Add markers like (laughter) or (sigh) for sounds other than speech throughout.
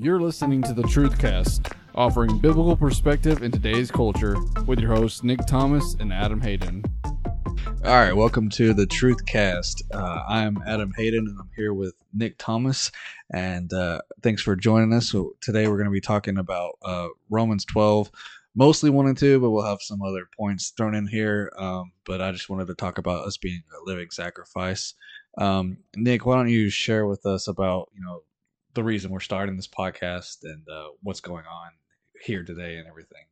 You're listening to the Truthcast, offering biblical perspective in today's culture with your hosts Nick Thomas and Adam Hayden. All right, welcome to the Truthcast. Uh, I'm Adam Hayden, and I'm here with Nick Thomas. And uh, thanks for joining us. So today we're going to be talking about uh, Romans 12, mostly one and two, but we'll have some other points thrown in here. Um, but I just wanted to talk about us being a living sacrifice. Um, Nick, why don't you share with us about you know the reason we're starting this podcast and uh, what's going on here today and everything.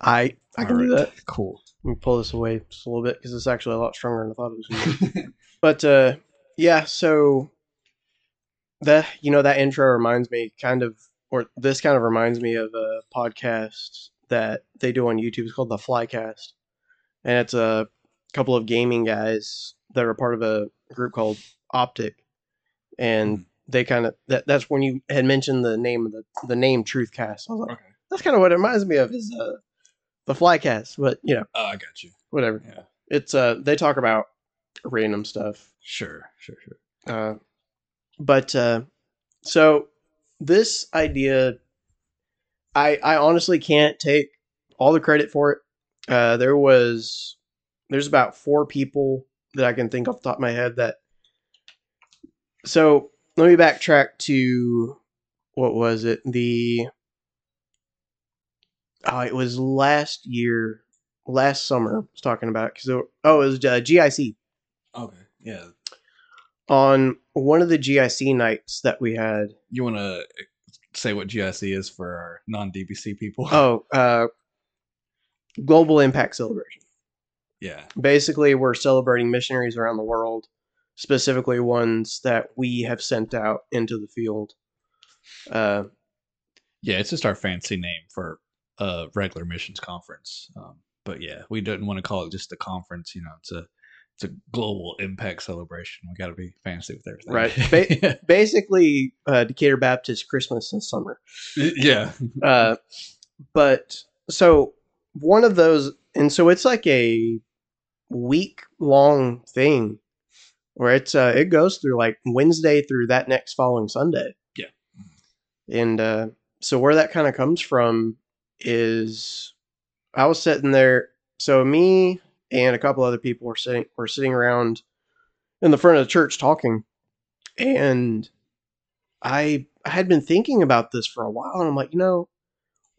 I I can do that. Cool. Let me pull this away just a little bit because it's actually a lot stronger than I thought it was. Gonna be. (laughs) but uh, yeah, so that you know that intro reminds me kind of, or this kind of reminds me of a podcast that they do on YouTube. It's called the Flycast, and it's a couple of gaming guys that are part of a group called Optic, and they kind of that that's when you had mentioned the name of the the name Truthcast. I was like, Okay. that's kind of what it reminds me of is uh, the Flycast, but you know Oh, I got you. whatever. Yeah. It's uh they talk about random stuff. Sure. Sure. Sure. Uh but uh so this idea I I honestly can't take all the credit for it. Uh there was there's about four people that I can think off the top of my head that so let me backtrack to what was it? The oh, it was last year, last summer. I was talking about because oh, it was uh, GIC Okay. Yeah. on one of the GIC nights that we had. You want to say what GIC is for our non-DBC people? Oh, uh, Global Impact Celebration. Yeah. Basically, we're celebrating missionaries around the world, specifically ones that we have sent out into the field. Uh, Yeah. It's just our fancy name for a regular missions conference. Um, but yeah, we didn't want to call it just a conference. You know, it's a it's a global impact celebration. We got to be fancy with everything. Right. (laughs) Ba- basically, uh, Decatur Baptist Christmas and summer. (laughs) yeah. Uh, but so one of those, and so it's like a week long thing where it's uh, it goes through like Wednesday through that next following Sunday. Yeah. And uh, so where that kind of comes from is I was sitting there. So me and a couple other people were sitting were sitting around in the front of the church talking, and I I had been thinking about this for a while, and I'm like, you know,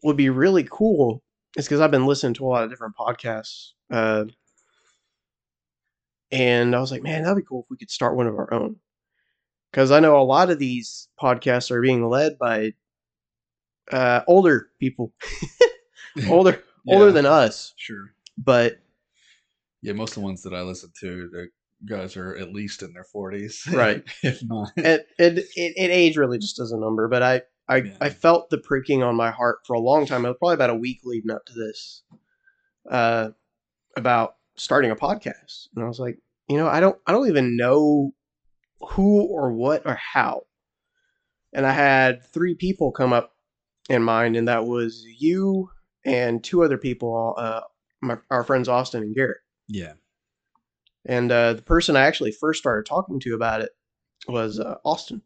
would be really cool is because I've been listening to a lot of different podcasts, uh, and I was like, man, that'd be cool if we could start one of our own. Because I know a lot of these podcasts are being led by uh, older people, (laughs) older (laughs) older than us, Sure. but Yeah, most of the ones that I listen to, the guys are at least in their forties, (laughs) Right. if not. it, it, it, it age really just does a number. But I, I, Yeah. I felt the pricking on my heart for a long time. It was probably about a week leading up to this, uh, about starting a podcast, and I was like, you know, I don't, I don't even know who or what or how. And I had three people come up in mind, and that was you and two other people, uh, my, our friends Austin and Garrett. yeah, And uh, the person I actually first started talking to about it was uh, Austin.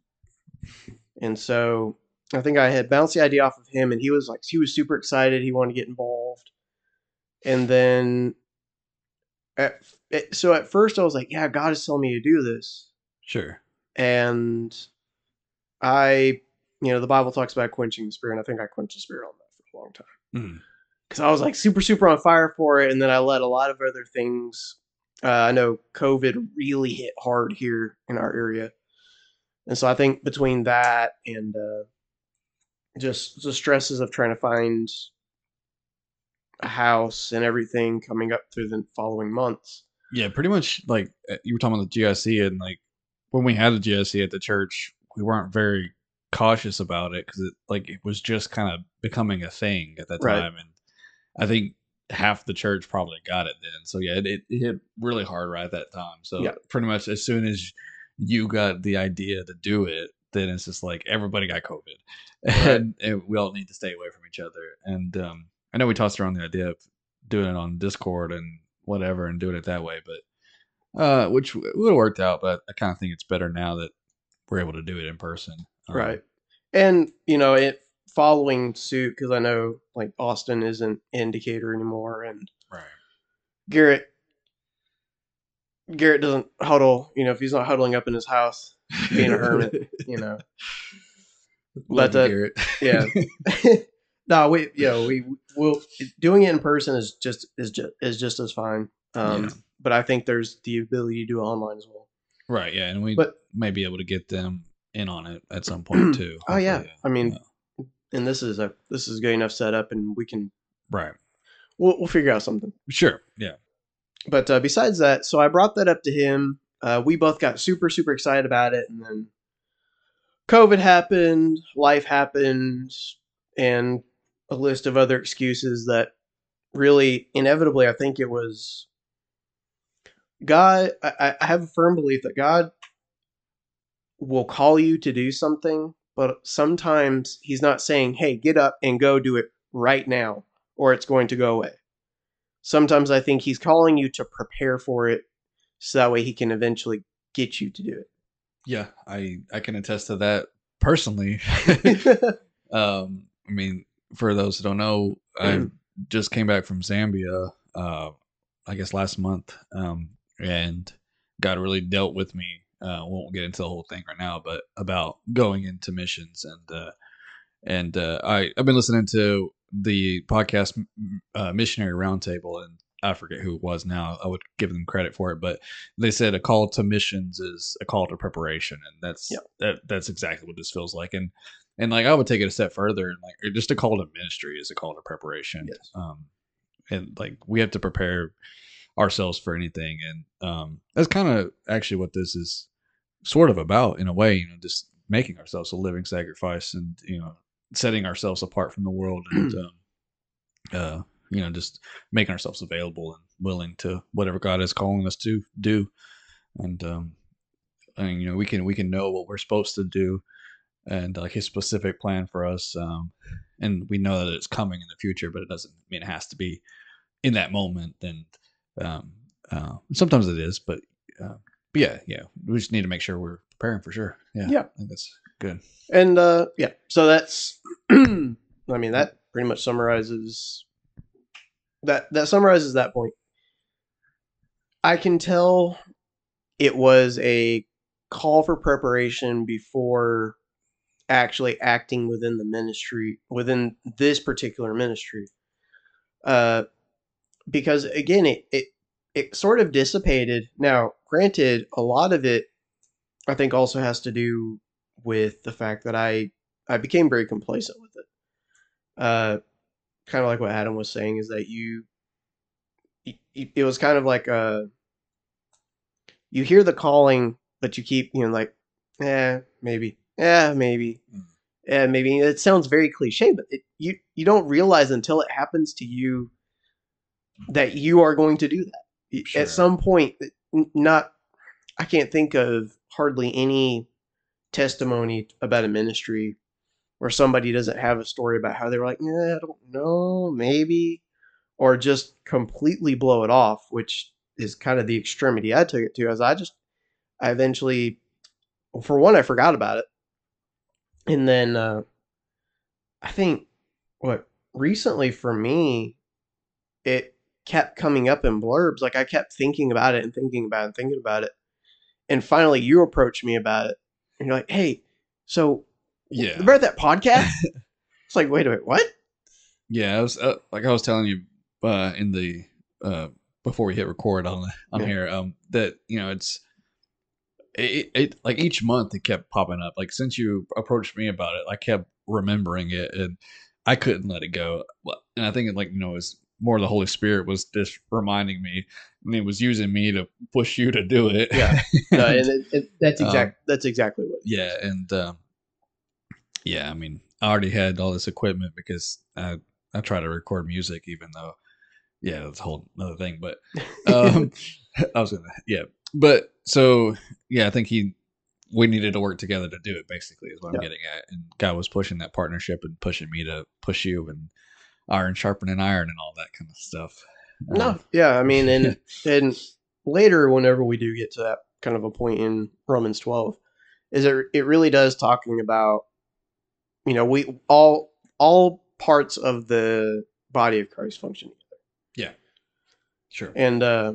And so I think I had bounced the idea off of him, and he was like, he was super excited. He wanted to get involved. And then, at, it, so at first I was like, yeah, God is telling me to do this. sure. And I, you know, the Bible talks about quenching the spirit, and I think I quenched the spirit on that for a long time Mm. because I was like super, super on fire for it. And then I let a lot of other things. Uh, I know COVID really hit hard here in our area. And so I think between that and uh, just the stresses of trying to find a house and everything coming up through the following months. Yeah, pretty much like uh, you were talking about the GIC, and like when we had the GIC at the church, we weren't very cautious about it because it like it was just kind of becoming a thing at that Right. time, and I think half the church probably got it then. So yeah, it, it hit really hard right at that time. So Yeah. pretty much as soon as you got the idea to do it, then it's just like everybody got COVID, (laughs) and, and we all need to stay away from each other. And um, I know we tossed around the idea of doing it on Discord and whatever and doing it that way, but uh, which would have worked out. But I kind of think it's better now that we're able to do it in person. Um, right. and you know it following suit because I know like Austin isn't in Decatur anymore, and Right. Garrett Garrett doesn't huddle. You know, if he's not huddling up in his house, Being a hermit. you know. (laughs) Love But, uh, Garrett. Yeah. (laughs) no, we you know we will doing it in person is just is just is just as fine. Um, Yeah. But I think there's the ability to do it online as well. Right. Yeah, and we But may be able to get them in on it at some point (clears throat) too. oh yeah, I mean, Yeah. and this is a this is good enough setup, and we can Right. we'll we'll figure out something. Sure. Yeah. But uh, besides that, so I brought that up to him. Uh, we both got super super excited about it, and then COVID happened, life happened, and a list of other excuses that really inevitably I think it was God. I, I have a firm belief that God will call you to do something, but sometimes He's not saying, "Hey, get up and go do it right now," or it's going to go away. Sometimes I think He's calling you to prepare for it, so that way He can eventually get you to do it. Yeah. I I can attest to that personally. (laughs) (laughs) um, I mean, for those who don't know, (clears throat) I just came back from Zambia. Uh, I guess last month. Um, and God really dealt with me. Uh, won't get into the whole thing right now, but about going into missions and uh, and uh, I I've been listening to the podcast uh, Missionary Roundtable, and I forget who it was now. I would give them credit for it, but they said a call to missions is a call to preparation, and that's Yep. that that's exactly what this feels like. And and like I would take it a step further, and like just a call to ministry is a call to preparation. Yes. Um, and like we have to prepare ourselves for anything, and um, that's kind of actually what this is sort of about in a way. You know, just making ourselves a living sacrifice, and you know, setting ourselves apart from the world, and (clears throat) um, uh, you know, just making ourselves available and willing to whatever God is calling us to do, and um, and you know, we can we can know what we're supposed to do and like his specific plan for us. Um, and we know that it's coming in the future, but it doesn't mean it has to be in that moment. And um, uh, sometimes it is, but, uh, but yeah, yeah, we just need to make sure we're preparing for sure. Yeah, Yeah. I think that's good. And uh, yeah, so that's (clears throat) I mean that pretty much summarizes that that summarizes that point. I can tell it was a call for preparation before actually acting within the ministry within this particular ministry. Uh because again it it it sort of dissipated. Now, granted, a lot of it I think also has to do with the fact that I I became very complacent with it. Uh, kind of like what Adam was saying is that you, it was kind of like uh you hear the calling, but you keep you know like, eh, maybe, yeah, maybe, Mm. yeah, maybe. It sounds very cliche, but it, you you don't realize until it happens to you that you are going to do that Sure. at some point. Not, I can't think of hardly any testimony about a ministry where somebody doesn't have a story about how they were like, yeah, I don't know, maybe, or just completely blow it off, which is kind of the extremity I took it to. As I just, I eventually, well, for one, I forgot about it, and then uh, I think what recently for me, it kept coming up in blurbs. Like I kept thinking about it and thinking about it and thinking about it, and finally you approached me about it, and you're like, hey, so Yeah. remember that podcast? (laughs) it's like, wait a minute, what? Yeah, I was uh, like I was telling you uh, in the uh, before we hit record on on Yeah. here um, that you know it's it, it like each month it kept popping up. Like since you approached me about it, I kept remembering it and I couldn't let it go. And I think it like you know it was more the Holy Spirit was just reminding me and it was using me to push you to do it. Yeah. (laughs) No, and it, it, that's Um, exact. that's exactly what. yeah and um yeah i mean i already had all this equipment because i i try to record music even though yeah that's a whole another thing but (laughs) um (laughs) i was gonna yeah but so yeah i think he we needed to work together to do it basically is what i'm getting at. And god was pushing that partnership and pushing me to push you and iron sharpening iron and all that kind of stuff. No, Um, yeah, I mean, and (laughs) and later, whenever we do get to that kind of a point in Romans twelve, is it it really does talking about you know, we all all parts of the body of Christ function together. Yeah, Sure. And uh,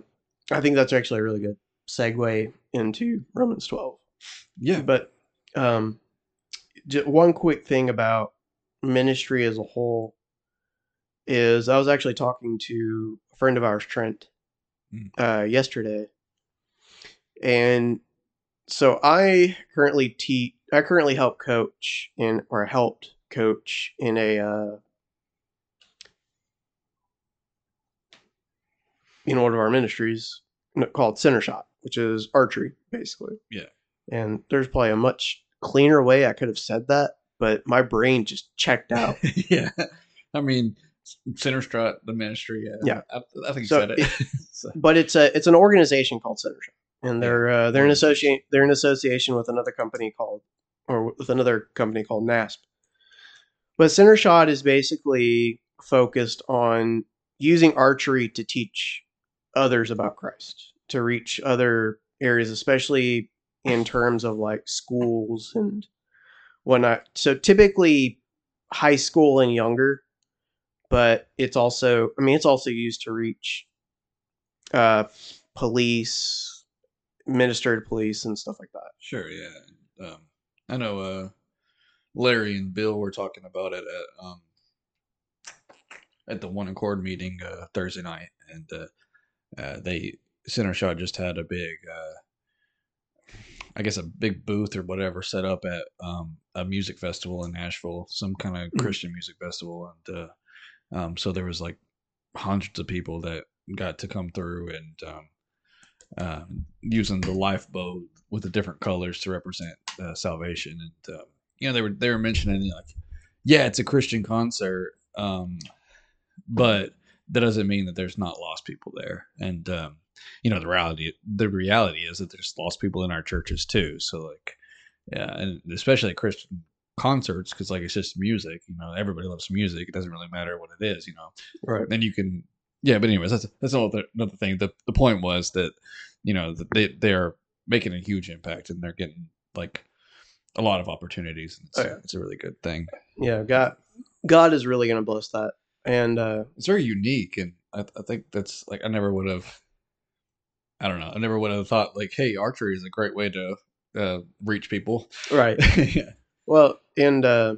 I think that's actually really good segue into Romans 12. Yeah. But um, j- one quick thing about ministry as a whole is I was actually talking to a friend of ours, Trent, Mm. uh, yesterday. And so I currently teach, I currently help coach in, or helped coach in a, uh, in one of our ministries called Center Shot, which is archery, basically. Yeah. And there's probably a much cleaner way I could have said that, but my brain just checked (laughs) out. yeah. I mean, Center Strut, the ministry. Yeah. Yeah. I, I think you So said it. (laughs) So- but it's a it's an organization called Center Shot, and they're uh, they're an associate they're in association with another company called or with another company called NASP. But Center Shot is basically focused on using archery to teach others about Christ, to reach other areas, especially in (laughs) terms of like schools and whatnot. So typically high school and younger, but it's also I mean it's also used to reach uh police, ministered police and stuff like that. Sure, yeah. Um, I know uh, Larry and Bill were talking about it at um, at the One Accord meeting uh, Thursday night, and uh, uh, they Center Shot just had a big, uh, I guess, a big booth or whatever set up at um, a music festival in Nashville, some kind of Mhm. Christian music festival, and uh, um, so there was like hundreds of people that got to come through and um, um, using the lifeboat with the different colors to represent uh, salvation. And um, you know, they were they were mentioning like, yeah, it's a Christian concert, um, but that doesn't mean that there's not lost people there. And um, you know, the reality the reality is that there's lost people in our churches too. So like, yeah, and especially at Christian concerts because like it's just music. You know, everybody loves music. It doesn't really matter what it is. You know, Right. then you can yeah but anyways that's that's another another thing the, the point was that you know that they they're making a huge impact and they're getting like a lot of opportunities and it's, Oh, yeah. it's a really good thing Yeah, God God is really gonna bless that. And uh it's very unique and i, I think that's like i never would have i don't know i never would have thought like hey archery is a great way to uh, reach people right. (laughs) yeah Well, and uh,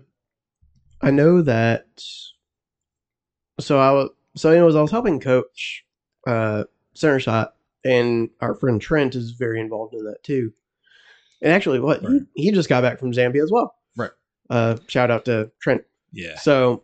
I know that. So I was so anyways, I was helping coach uh, center shot, and our friend Trent is very involved in that too. And actually, what Right. he, he just got back from Zambia as well. Right. Uh, shout out to Trent. yeah So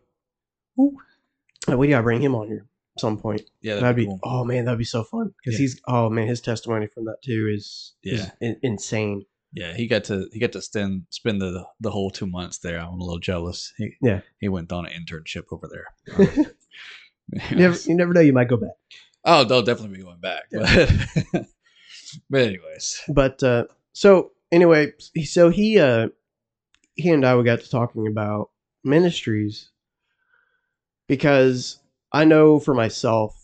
uh, we gotta bring him on here some point. yeah That'd, be cool. oh man, that'd be so fun because Yeah. he's oh man, his testimony from that too is is Yeah. in- insane. Yeah, he got to he got to spend spend the the whole two months there. I'm a little jealous. He, Yeah. he went on an internship over there. (laughs) You never, you never know, you might go back. oh, they'll definitely be going back. Yeah. But, (laughs) but anyways, but uh so anyway so he uh he and i we got to talking about ministries because i know for myself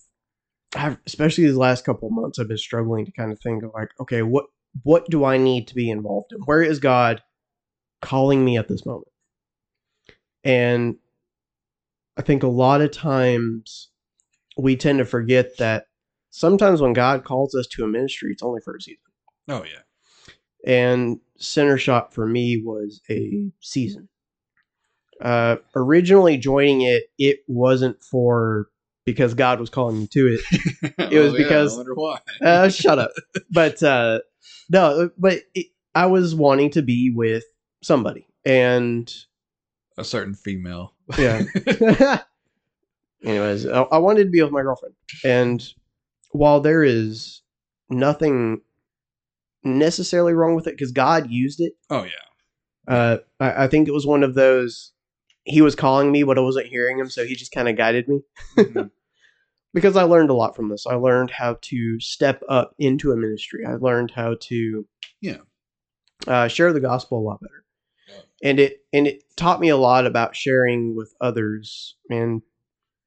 I've, especially these last couple of months i've been struggling to kind of think of like okay what what do i need to be involved in? Where is god calling me at this moment? And i think a lot of times we tend to forget that sometimes when god calls us to a ministry it's only for a season. Oh yeah, and center shot for me was a season uh originally joining it it wasn't for because god was calling me to it (laughs) It was Oh, yeah, because- I wonder why. (laughs) uh shut up but uh no but it, i was wanting to be with somebody and a certain female. yeah (laughs) anyways I, I wanted to be with my girlfriend and while there is nothing necessarily wrong with it because god used it oh yeah, Uh, I, I think it was one of those. He was calling me, but I wasn't hearing him, so he just kind of guided me. Mhm. (laughs) because I learned a lot from this. I learned how to step up into a ministry. I learned how to, Yeah. uh, share the gospel a lot better. Yeah. And it and it taught me a lot about sharing with others. And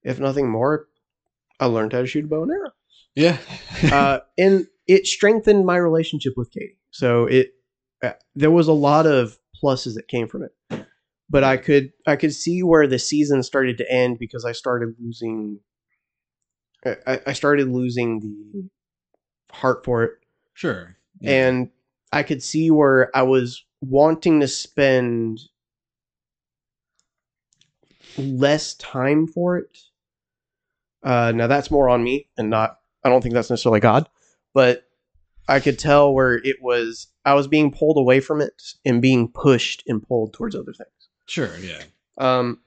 if nothing more, I learned how to shoot a bow and arrow. yeah. uh, and it strengthened my relationship with Katie. So it uh, there was a lot of pluses that came from it. But I could I could see where the season started to end because I started losing. I, I started losing the heart for it, Sure. and I could see where I was wanting to spend less time for it. Uh, now that's more on me and not. I don't think that's necessarily God, but I could tell where it was. I was being pulled away from it and being pushed and pulled towards other things. Sure. Yeah. Um,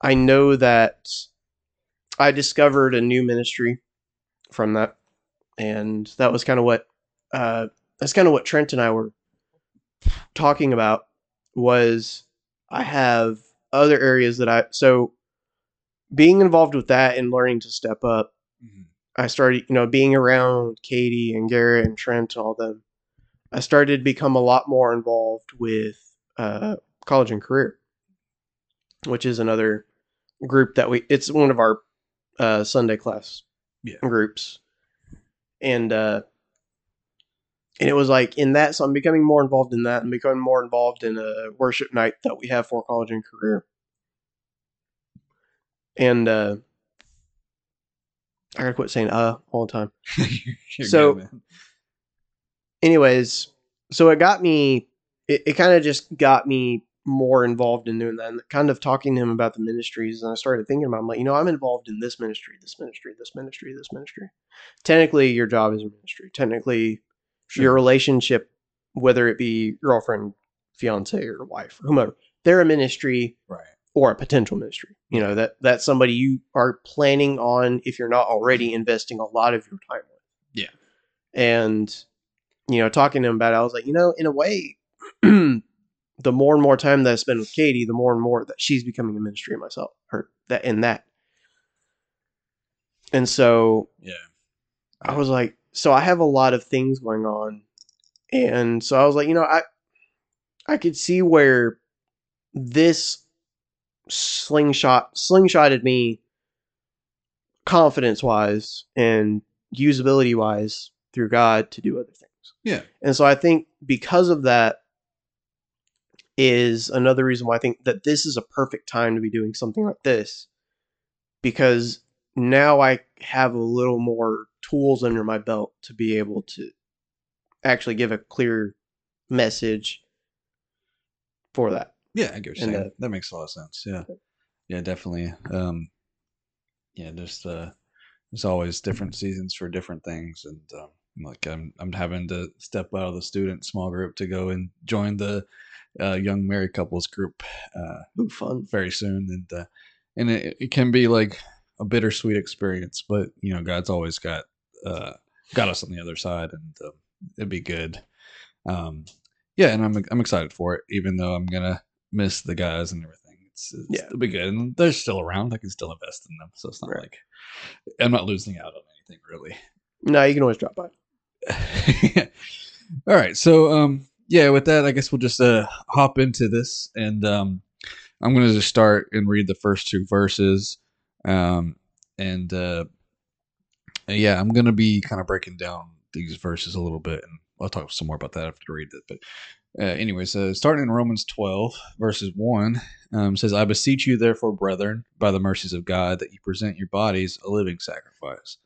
I know that I discovered a new ministry from that, and that was kind of what uh, that's kind of what Trent and I were talking about. Was I have other areas that I so being involved with that and learning to step up. Mhm. I started, you know, being around Katie and Garrett and Trent and all them. I started to become a lot more involved with uh, college and career, which is another group that we. It's one of our uh, Sunday class Yeah. groups, and uh, and it was like in that. So I'm becoming more involved in that and becoming more involved in a worship night that we have for college and career, and uh, I gotta quit saying uh all the time. (laughs) So- good, anyways, so it got me. It, it kind of just got me more involved in doing that, and kind of talking to him about the ministries. And I started thinking about, I'm like, you know, I'm involved in this ministry, this ministry, this ministry, this ministry. Technically, your job is a ministry. Technically, your relationship, whether it be girlfriend, fiance, or wife, or whomever, they're a ministry Right. or a potential ministry. You know that that's somebody you are planning on if you're not already investing a lot of your time with. Yeah. And you know, talking to him about it, I was like, you know, in a way, (clears throat) the more and more time that I spend with Katie, the more and more that she's becoming a ministry myself, or that in that. And so Yeah. I was like, so I have a lot of things going on, and so I was like, you know, I I could see where this slingshot slingshotted me confidence wise and usability wise through God to do other things. Yeah. And so I think because of that is another reason why I think that this is a perfect time to be doing something like this because now I have a little more tools under my belt to be able to actually give a clear message for that. Yeah, I get what you're And, saying. uh, that makes a lot of sense. Yeah, yeah, definitely. Um, yeah, there's uh, there's always different seasons for different things, and um, like I'm I'm having to step out of the student small group to go and join the uh, young married couples group uh, Ooh, fun. very soon, and uh, and it, it can be like a bittersweet experience, but you know, God's always got uh, got us on the other side, and uh, it'd be good. Um, yeah, and I'm I'm excited for it, even though I'm gonna miss the guys and everything. It's, it's Yeah. it'll be good, and they're still around. I can still invest in them, so it's not Right. like I'm not losing out on anything really. No, you can always drop by. (laughs) All right. So um yeah, with that I guess we'll just uh hop into this and um I'm going to just start and read the first two verses. Um and uh yeah, I'm going to be kind of breaking down these verses a little bit and I'll talk some more about that after I read it. But uh, anyways, uh, starting in Romans 12, verses 1, um, says, I beseech you, therefore, brethren, by the mercies of God, that you present your bodies a living sacrifice,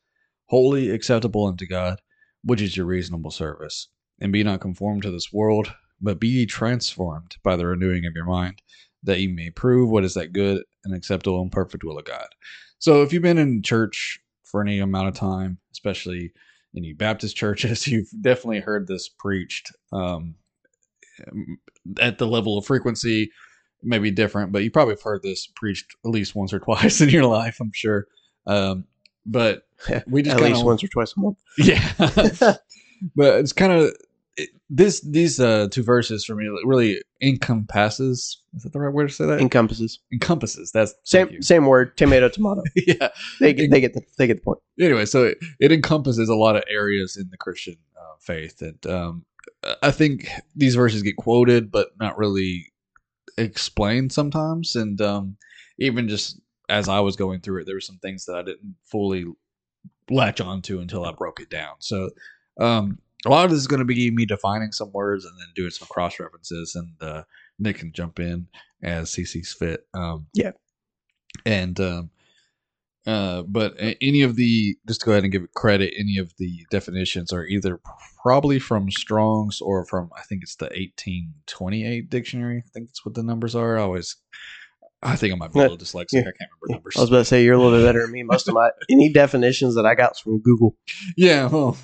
holy, acceptable unto God, which is your reasonable service. And be not conformed to this world, but be transformed by the renewing of your mind, that ye may prove what is that good and acceptable and perfect will of God. So if you've been in church for any amount of time, especially any Baptist churches, (laughs) you've definitely heard this preached um, at the level of frequency, maybe different, but you probably have heard this preached at least once or (laughs) twice in your life, I'm sure. Um, but (laughs) we just At kinda- least once or twice a month. yeah, but it's kind of it, this. These uh, two verses for me really encompasses. Is that the right word to say that? Encompasses. encompasses. That's Same same word. Tomato, tomato. (laughs) yeah. They get they get the they get the point. Anyway, so it, it encompasses a lot of areas in the Christian uh, faith, and um, I think these verses get quoted, but not really explained sometimes. And um, even just as I was going through it, there were some things that I didn't fully latch onto until I broke it down. So, um, a lot of this is going to be me defining some words and then doing some cross references, and uh, Nick can jump in as he sees fit. Um, Yeah. and um, uh, but any of the just to go ahead and give it credit, any of the definitions are either probably from Strong's or from I think it's the 1828 dictionary. I think that's what the numbers are. I always, I think I might be a little dyslexic. Yeah. I can't remember numbers. I was about to say you're a little bit better than me. Most of my (laughs) any definitions that I got from Google. yeah well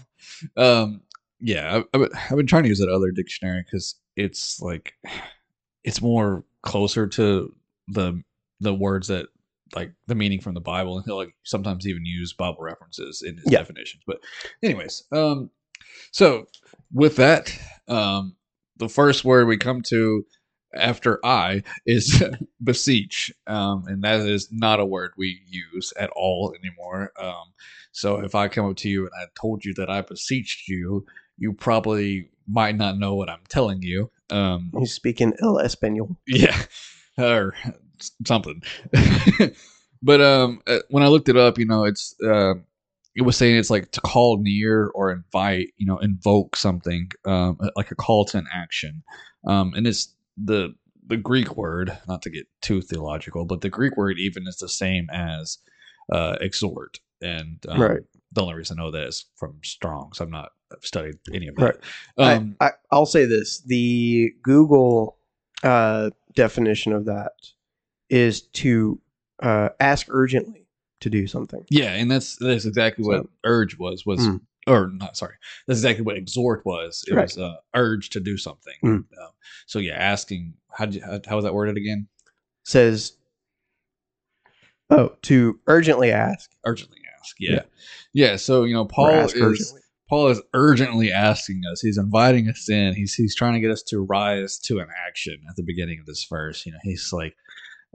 um yeah I, I've, I've been trying to use that other dictionary because it's like (sighs) it's more closer to the the words that like the meaning from the bible and he'll like sometimes even use bible references in his Yeah. definitions but anyways um so with that um the first word we come to after I is (laughs) beseech, um, and that is not a word we use at all anymore. Um, so if I come up to you and I told you that I beseeched you, you probably might not know what I'm telling you. Um, He's speaking El Espanol. yeah, or something. (laughs) but um, uh, when I looked it up, you know, it's uh, it was saying it's like to call near or invite, you know, invoke something, um, like a call to an action. Um, and it's the the Greek word, not to get too theological, but the Greek word even is the same as uh, exhort. And um, Right. the only reason I know that is from Strong's. So I'm not studied any of Right. Um, I, I, I'll say this: the Google uh, definition of that is to uh, ask urgently to do something. Yeah, and that's that's exactly what urge was was Mm. or not sorry. That's exactly what exhort was. It Right. was uh, urge to do something. Mm. Um, so yeah, asking how did you, how, how was that worded again? Says, oh, to urgently ask. Urgently ask. Yeah. Yeah, so you know Paul is urgently. Paul is urgently asking us. He's inviting us in. He's he's trying to get us to rise to an action at the beginning of this verse. You know, he's like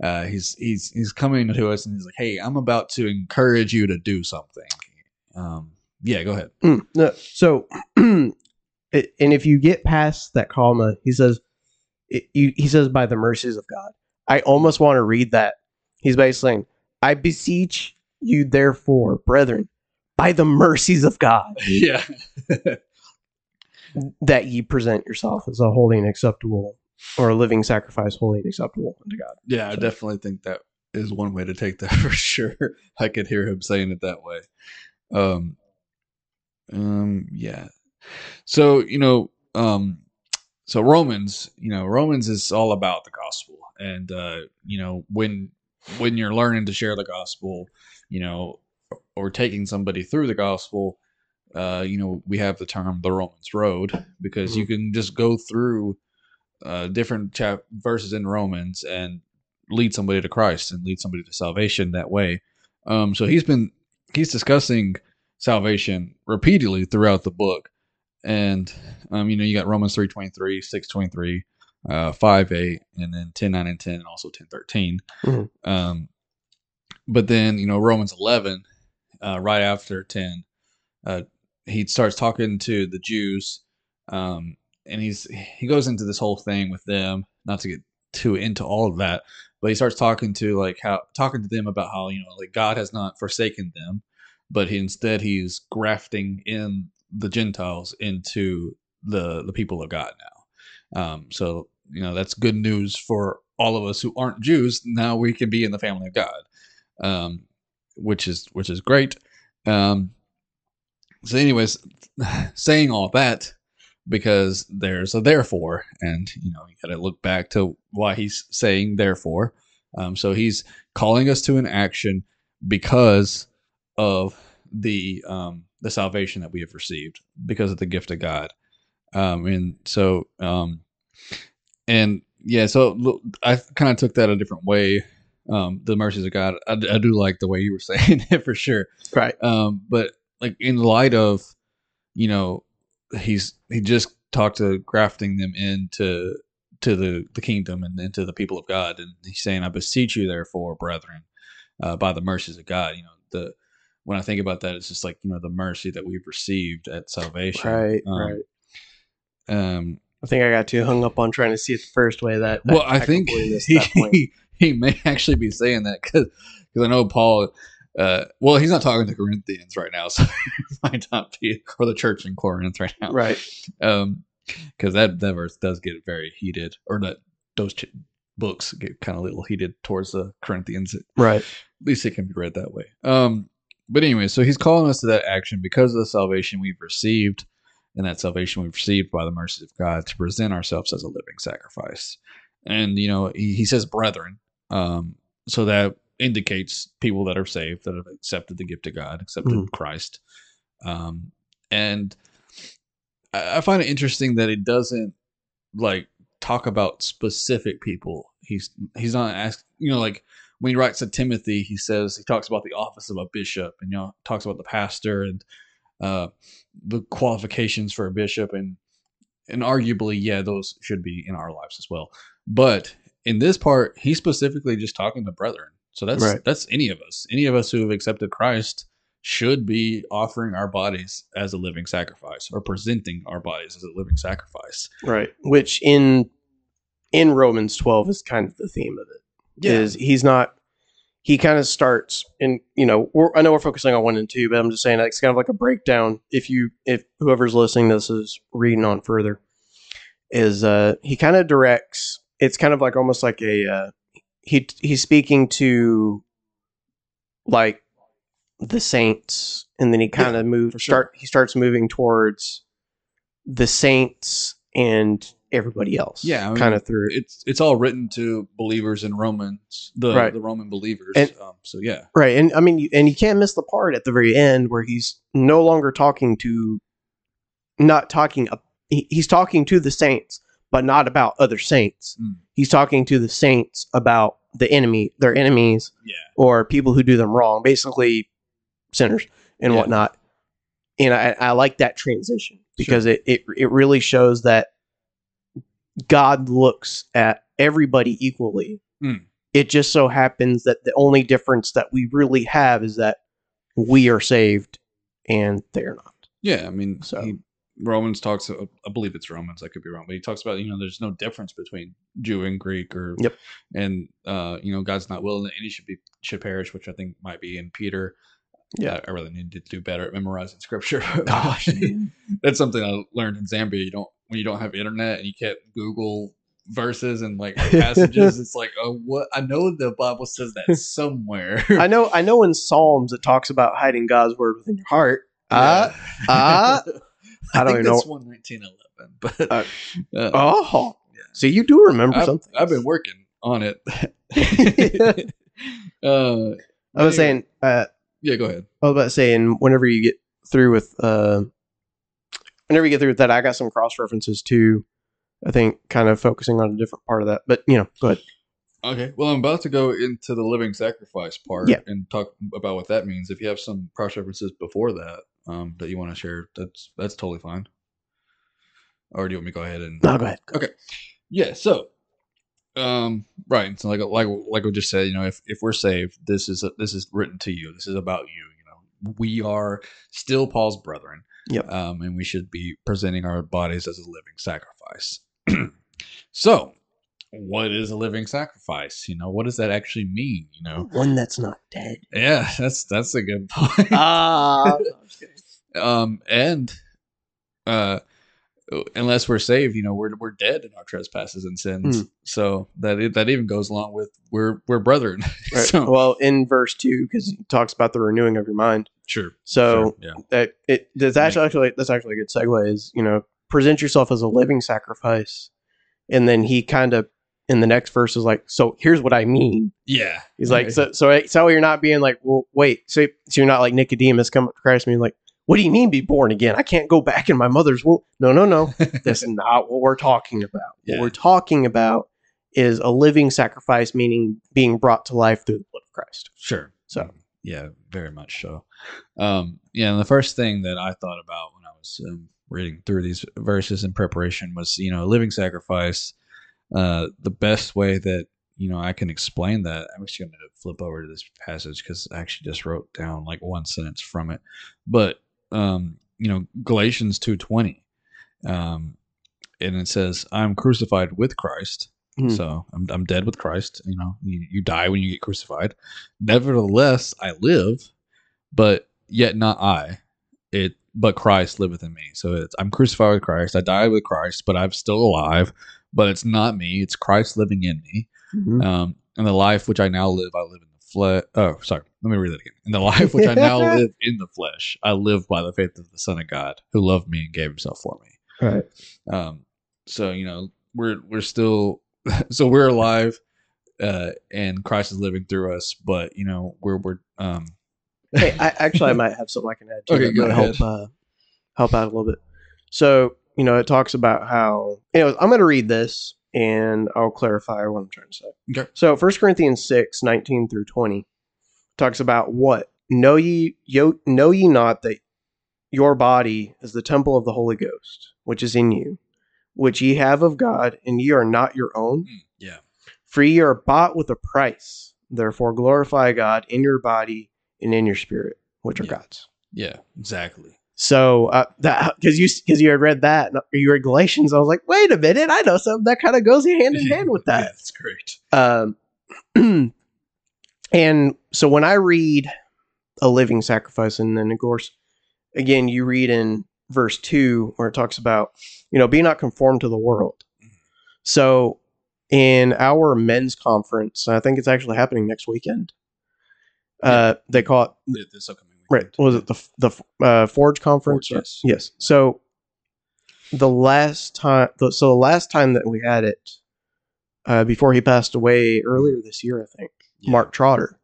uh, he's he's he's coming to us and he's like, "Hey, I'm about to encourage you to do something." Um, yeah, go ahead. Mm, no, so, (clears throat) and if you get past that comma, he says, it, he says, by the mercies of God. I almost want to read that. He's basically saying, I beseech you, therefore, brethren, by the mercies of God, (laughs) yeah. (laughs) that ye present yourself as a holy and acceptable, or a living sacrifice, holy and acceptable unto God. Yeah, I definitely think that is one way to take that (laughs) for sure. I could hear him saying it that way. Um, um, yeah. So you know, um, so Romans, you know, Romans is all about the gospel, and uh, you know, when when you're learning to share the gospel, you know, or taking somebody through the gospel, uh, you know, we have the term the Romans road because you can just go through uh, different chap- verses in Romans and lead somebody to Christ and lead somebody to salvation that way. Um, so he's been he's discussing salvation repeatedly throughout the book, and um, you know you got Romans three twenty three, six twenty three, uh, five eight, and then ten nine and ten, and also ten thirteen. Mhm. Um, but then you know Romans eleven, uh, right after ten, uh, he starts talking to the Jews, um, and he's he goes into this whole thing with them. Not to get too into all of that, but he starts talking to like how talking to them about how you know like God has not forsaken them, but he instead he's grafting in the Gentiles into the the people of God now. Um, so you know that's good news for all of us who aren't Jews. Now we can be in the family of God, um, which is which is great. Um, so, anyways, (sighs) saying all that because there's a therefore, and you know you got to look back to why he's saying therefore. Um, so he's calling us to an action because of the um, the salvation that we have received because of the gift of God. Um, and so um, and yeah, so I kind of took that a different way. Um, the mercies of God. I, I do like the way you were (laughs) saying it for sure. Right. Um, but like in light of, you know, he's he just talked to grafting them into to the the kingdom and into the people of God, and he's saying, "I beseech you, therefore, brethren, uh, by the mercies of God." You know, the when I think about that, it's just like you know the mercy that we've received at salvation. Right, Um, right. Um, I think I got too hung up on trying to see it the first way that. well, I think he, (laughs) that point. (laughs) he may actually be saying that because I know Paul Uh, well, he's not talking to Corinthians right now, (laughs) so it might not be, or the church in Corinth right now. Right. Um, because that that verse does get very heated, or that those ch- books get kind of a little heated towards the Corinthians. Right? At least it can be read that way. Um, but anyway, so he's calling us to that action because of the salvation we've received, and that salvation we've received by the mercy of God to present ourselves as a living sacrifice. And you know, he, he says, "Brethren," um, so that indicates people that are saved that have accepted the gift of God, accepted Mhm. Christ. Um, and I, I find it interesting that it doesn't like talk about specific people. He's he's not asking, you know, like when he writes to Timothy, he says he talks about the office of a bishop, and you know, talks about the pastor and uh, the qualifications for a bishop, and and arguably, yeah, those should be in our lives as well. But in this part, he's specifically just talking to brethren. So that's Right. that's any of us, any of us who have accepted Christ should be offering our bodies as a living sacrifice or presenting our bodies as a living sacrifice. Right. Which in in Romans 12 is kind of the theme of it. Is he's not he kind of starts and you know we're, I know we're focusing on one and two, but I'm just saying like, it's kind of like a breakdown. If you if whoever's listening to this is reading on further, is uh he kind of directs. It's kind of like almost like a uh, he he's speaking to like the saints, and then he kind of moves sure. start he starts moving towards the saints and everybody else. Yeah, I mean, kind of through it's it's all written to believers in Romans, the Right. the Roman believers. And- um, so yeah, Right, and I mean, you- and you can't miss the part at the very end where he's no longer talking to, not talking. he- He's talking to the saints, but not about other saints. Mm. He's talking to the saints about the enemy, their enemies, yeah, or people who do them wrong, basically sinners and Yeah. whatnot. And I, I like that transition because it, it it really shows that God looks at everybody equally. Mm. It just so happens that the only difference that we really have is that we are saved and they're not. yeah. I mean, So- he, Romans talks. uh, I believe it's Romans. I could be wrong, but he talks about you know there's no difference between Jew and Greek, or Yep. and uh, you know God's not willing that any should be should perish, which I think might be in Peter. Yeah. I, I really need to do better at memorizing scripture. (laughs) (laughs) Gosh, (laughs) that's something I learned in Zambia. You don't when you don't have internet and you can't Google verses and like passages. it's like, oh, what? I know the Bible says that somewhere. I know I know in Psalms it talks about hiding God's word within your heart. Uh, uh, I don't know. That's one nineteen eleven, but Uh, uh, Oh, so you do remember I've, something? I've been working on it. (laughs) (laughs) uh, I was saying, uh, yeah, go ahead. I was about saying whenever you get through with, uh, whenever you get through with that, I got some cross references too. I think kind of focusing on a different part of that, but you know, go ahead. Okay, well, I'm about to go into the living sacrifice part Yeah. and talk about what that means. If you have some cross references before that um, that you want to share, that's that's totally fine. Or do you want me to go ahead and? No, go ahead. Okay. Yeah. So, um, right. So, like like like we just said, you know, if if we're saved, this is a, this is written to you. This is about you. You know, we are still Paul's brethren. Yep. Um, and we should be presenting our bodies as a living sacrifice. (clears throat) so, what is a living sacrifice? You know, what does that actually mean? You know, One that's not dead. yeah, that's that's a good (laughs) point. Ah, um, and uh, unless we're saved, you know, we're we're dead in our trespasses and sins. Hmm. So that that even goes along with we're we're brethren. (laughs) right. so well, in verse two, because it talks about the renewing of your mind. sure. So sure, yeah, that it that's actually, actually that's actually a good segue. Is you know present yourself as a living sacrifice, and then he kind of in the next verse is like, so here's what I mean. yeah. He's like, so so so you're not being like, well, wait, so so you're not like Nicodemus come up to Christ and being like, what do you mean be born again? I can't go back in my mother's womb. No, no, no. (laughs) That's not what we're talking about. Yeah. What we're talking about is a living sacrifice, meaning being brought to life through the blood of Christ. Sure. So. yeah, very much so. Um, yeah, and the first thing that I thought about when I was um, reading through these verses in preparation was, you know, a living sacrifice. Uh, the best way that you know I can explain that, I'm just going to flip over to this passage because I actually just wrote down like one sentence from it. But um, you know, Galatians two twenty, um, and it says, "I'm crucified with Christ." Mhm. So I'm I'm dead with Christ. You know, you, you die when you get crucified. Nevertheless, I live, but yet not I. It but Christ liveth in me. So it's I'm crucified with Christ. I died with Christ, but I'm still alive. But it's not me. It's Christ living in me. Mhm. Um, and the life which I now live, I live in flesh. Oh, sorry. Let me read that again. In the life which I now (laughs) live in the flesh, I live by the faith of the Son of God, who loved me and gave Himself for me. Right. Um, so you know, we're we're still, (laughs) so we're alive, uh, and Christ is living through us. But you know, we're we're um, (laughs) Hey, I, actually, I might have something I can add to Okay, that go might ahead. help uh, help out a little bit. So, you know, it talks about how. Anyways, I'm going to read this and I'll clarify what I'm trying to say. Okay. So, 1 Corinthians 6, 19 through 20 talks about what? Know ye, yo, know ye not that your body is the temple of the Holy Ghost, which is in you, which ye have of God, and ye are not your own? Hmm, yeah, For ye are bought with a price. Therefore, glorify God in your body and in your spirit, which are Yeah. God's. yeah, exactly. So uh, that because you because you had read that you read Galatians, I was like, wait a minute, I know something that kind of goes hand in hand with Yeah, that. (laughs) that's great. Um, (clears throat) and so when I read a living sacrifice, and then of course, again, you read in verse two where it talks about, you know, be not conformed to the world. So in our men's conference, I think it's actually happening next weekend. Uh, they call it upcoming right. what Was it the the uh, Forge conference? Forge, yes. Yes. So the last time, the, so the last time that we had it, uh, before he passed away earlier this year, I think, Yeah. Mark Trotter,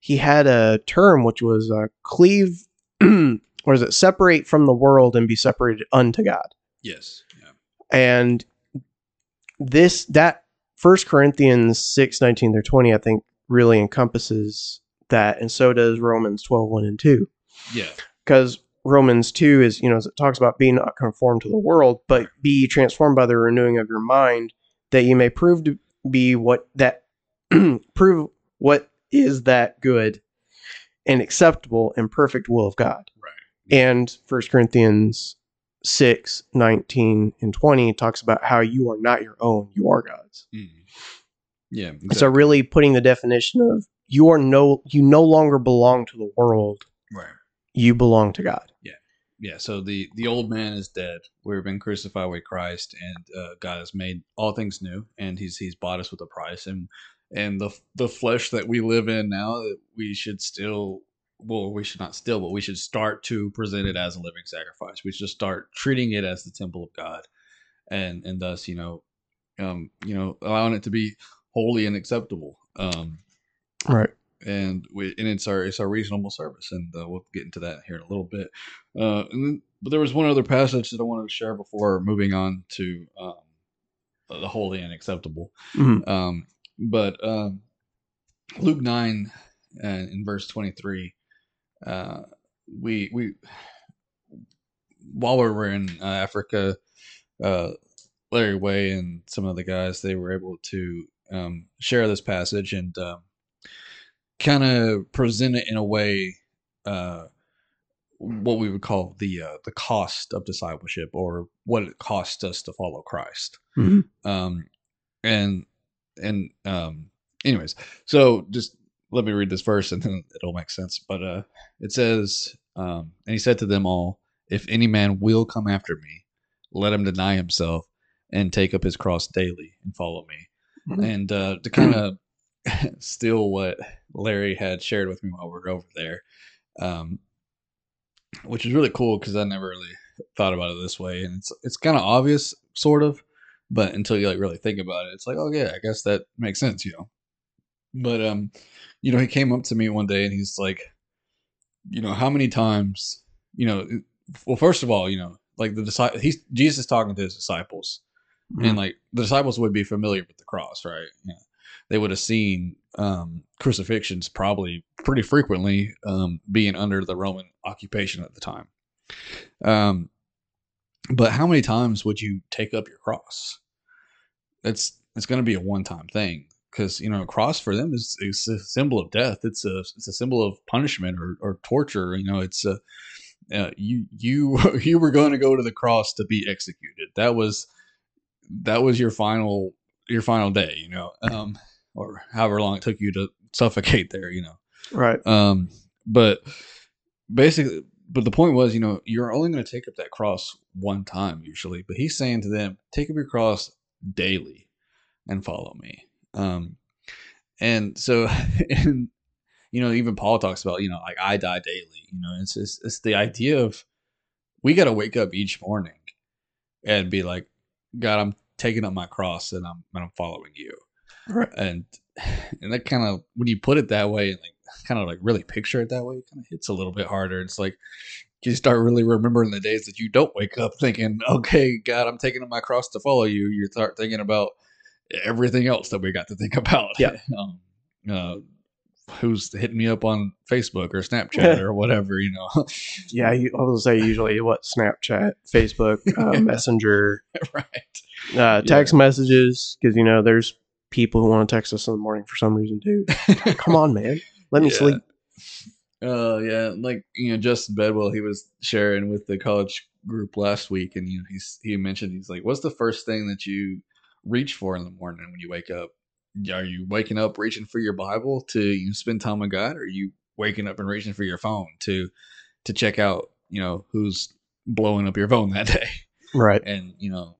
he had a term which was uh, cleave, (clears throat) or is it separate from the world and be separated unto God. Yes. Yeah. And this, that First Corinthians 6, 19 through 20, I think really encompasses that. And so does Romans 12, 1 and 2 Yeah. because Romans 2 is, you know, it talks about being not conformed to the world, but be transformed by the renewing of your mind, that you may prove to be what that (clears throat) prove what is that good and acceptable and perfect will of God. Right. And First Corinthians 6, 19 and 20 talks about how you are not your own, you are God's. Mhm. Yeah. So really putting the definition of you are no you no longer belong to the world, right. you belong to God. yeah. Yeah, so the the old man is dead. We've been crucified with christ and uh, god has made all things new and he's he's bought us with a price. And and the the flesh that we live in now we should still well we should not still but we should start to present it as a living sacrifice. We should start treating it as the temple of god. And and thus you know um you know allowing it to be holy and acceptable. Um Right. and we and it's our it's our reasonable service, and uh, we'll get into that here in a little bit. Uh, and then, but there was one other passage that I wanted to share before moving on to um, the holy and acceptable. Mhm. Um, but um, Luke nine uh, in verse twenty three, uh, we we while we were in uh, Africa, uh, Larry Way and some of the guys they were able to um, share this passage and um, kind of present it in a way uh, what we would call the uh, the cost of discipleship or what it costs us to follow Christ. Mhm. Um, and and um, anyways, so just let me read this verse and then it'll make sense. But uh, it says, um, and he said to them all, "If any man will come after me, let him deny himself and take up his cross daily and follow me." Mhm. And uh, to kind of (laughs) steal what Larry had shared with me while we were over there, um, which is really cool because I never really thought about it this way, and it's it's kind of obvious, sort of, but until you like really think about it, it's like, oh yeah, I guess that makes sense, you know. But um, you know, he came up to me one day and he's like, you know, how many times, you know, well, first of all, you know, like the disciple, he's Jesus talking to his disciples, and like the disciples would be familiar with the cross, right? Yeah. They would have seen um, crucifixions probably pretty frequently, um, being under the Roman occupation at the time. Um, but how many times would you take up your cross? It's it's going to be a one time thing because you know a cross for them is, is a symbol of death. It's a it's a symbol of punishment or, or torture. You know, it's a uh, you you (laughs) you were going to go to the cross to be executed. That was that was your final your final day, you know, um, or however long it took you to suffocate there, you know. Right. Um, but basically, but the point was, you know, you're only going to take up that cross one time usually. But he's saying to them, take up your cross daily and follow me. Um, and so, (laughs) and you know, even Paul talks about, you know, like I die daily. You know, it's just, it's the idea of we got to wake up each morning and be like, God, I'm taking up my cross and I'm and I'm following you. And and that kind of when you put it that way and like kind of like really picture it that way, it kind of hits a little bit harder. It's like you start really remembering the days that you don't wake up thinking, "Okay, God, I'm taking my cross to follow you." You start thinking about everything else that we got to think (laughs) about. Yeah. (laughs) um, uh, who's hitting me up on Facebook or (laughs) Snapchat or whatever, you know? Yeah, I was say usually what Snapchat, Facebook, uh, Messenger, right. uh, text messages because you know there's people who want to text us in the morning for some reason too. (laughs) Come on, man, let me Yeah. sleep. Uh, yeah, like you know, Justin Bedwell, he was sharing with the college group last week, and you know, he's he mentioned he's like, "What's the first thing that you reach for in the morning when you wake up? Are you waking up reaching for your Bible to you know, spend time with God, or are you waking up and reaching for your phone to to check out you know who's blowing up your phone that (laughs) day?" Right. and you know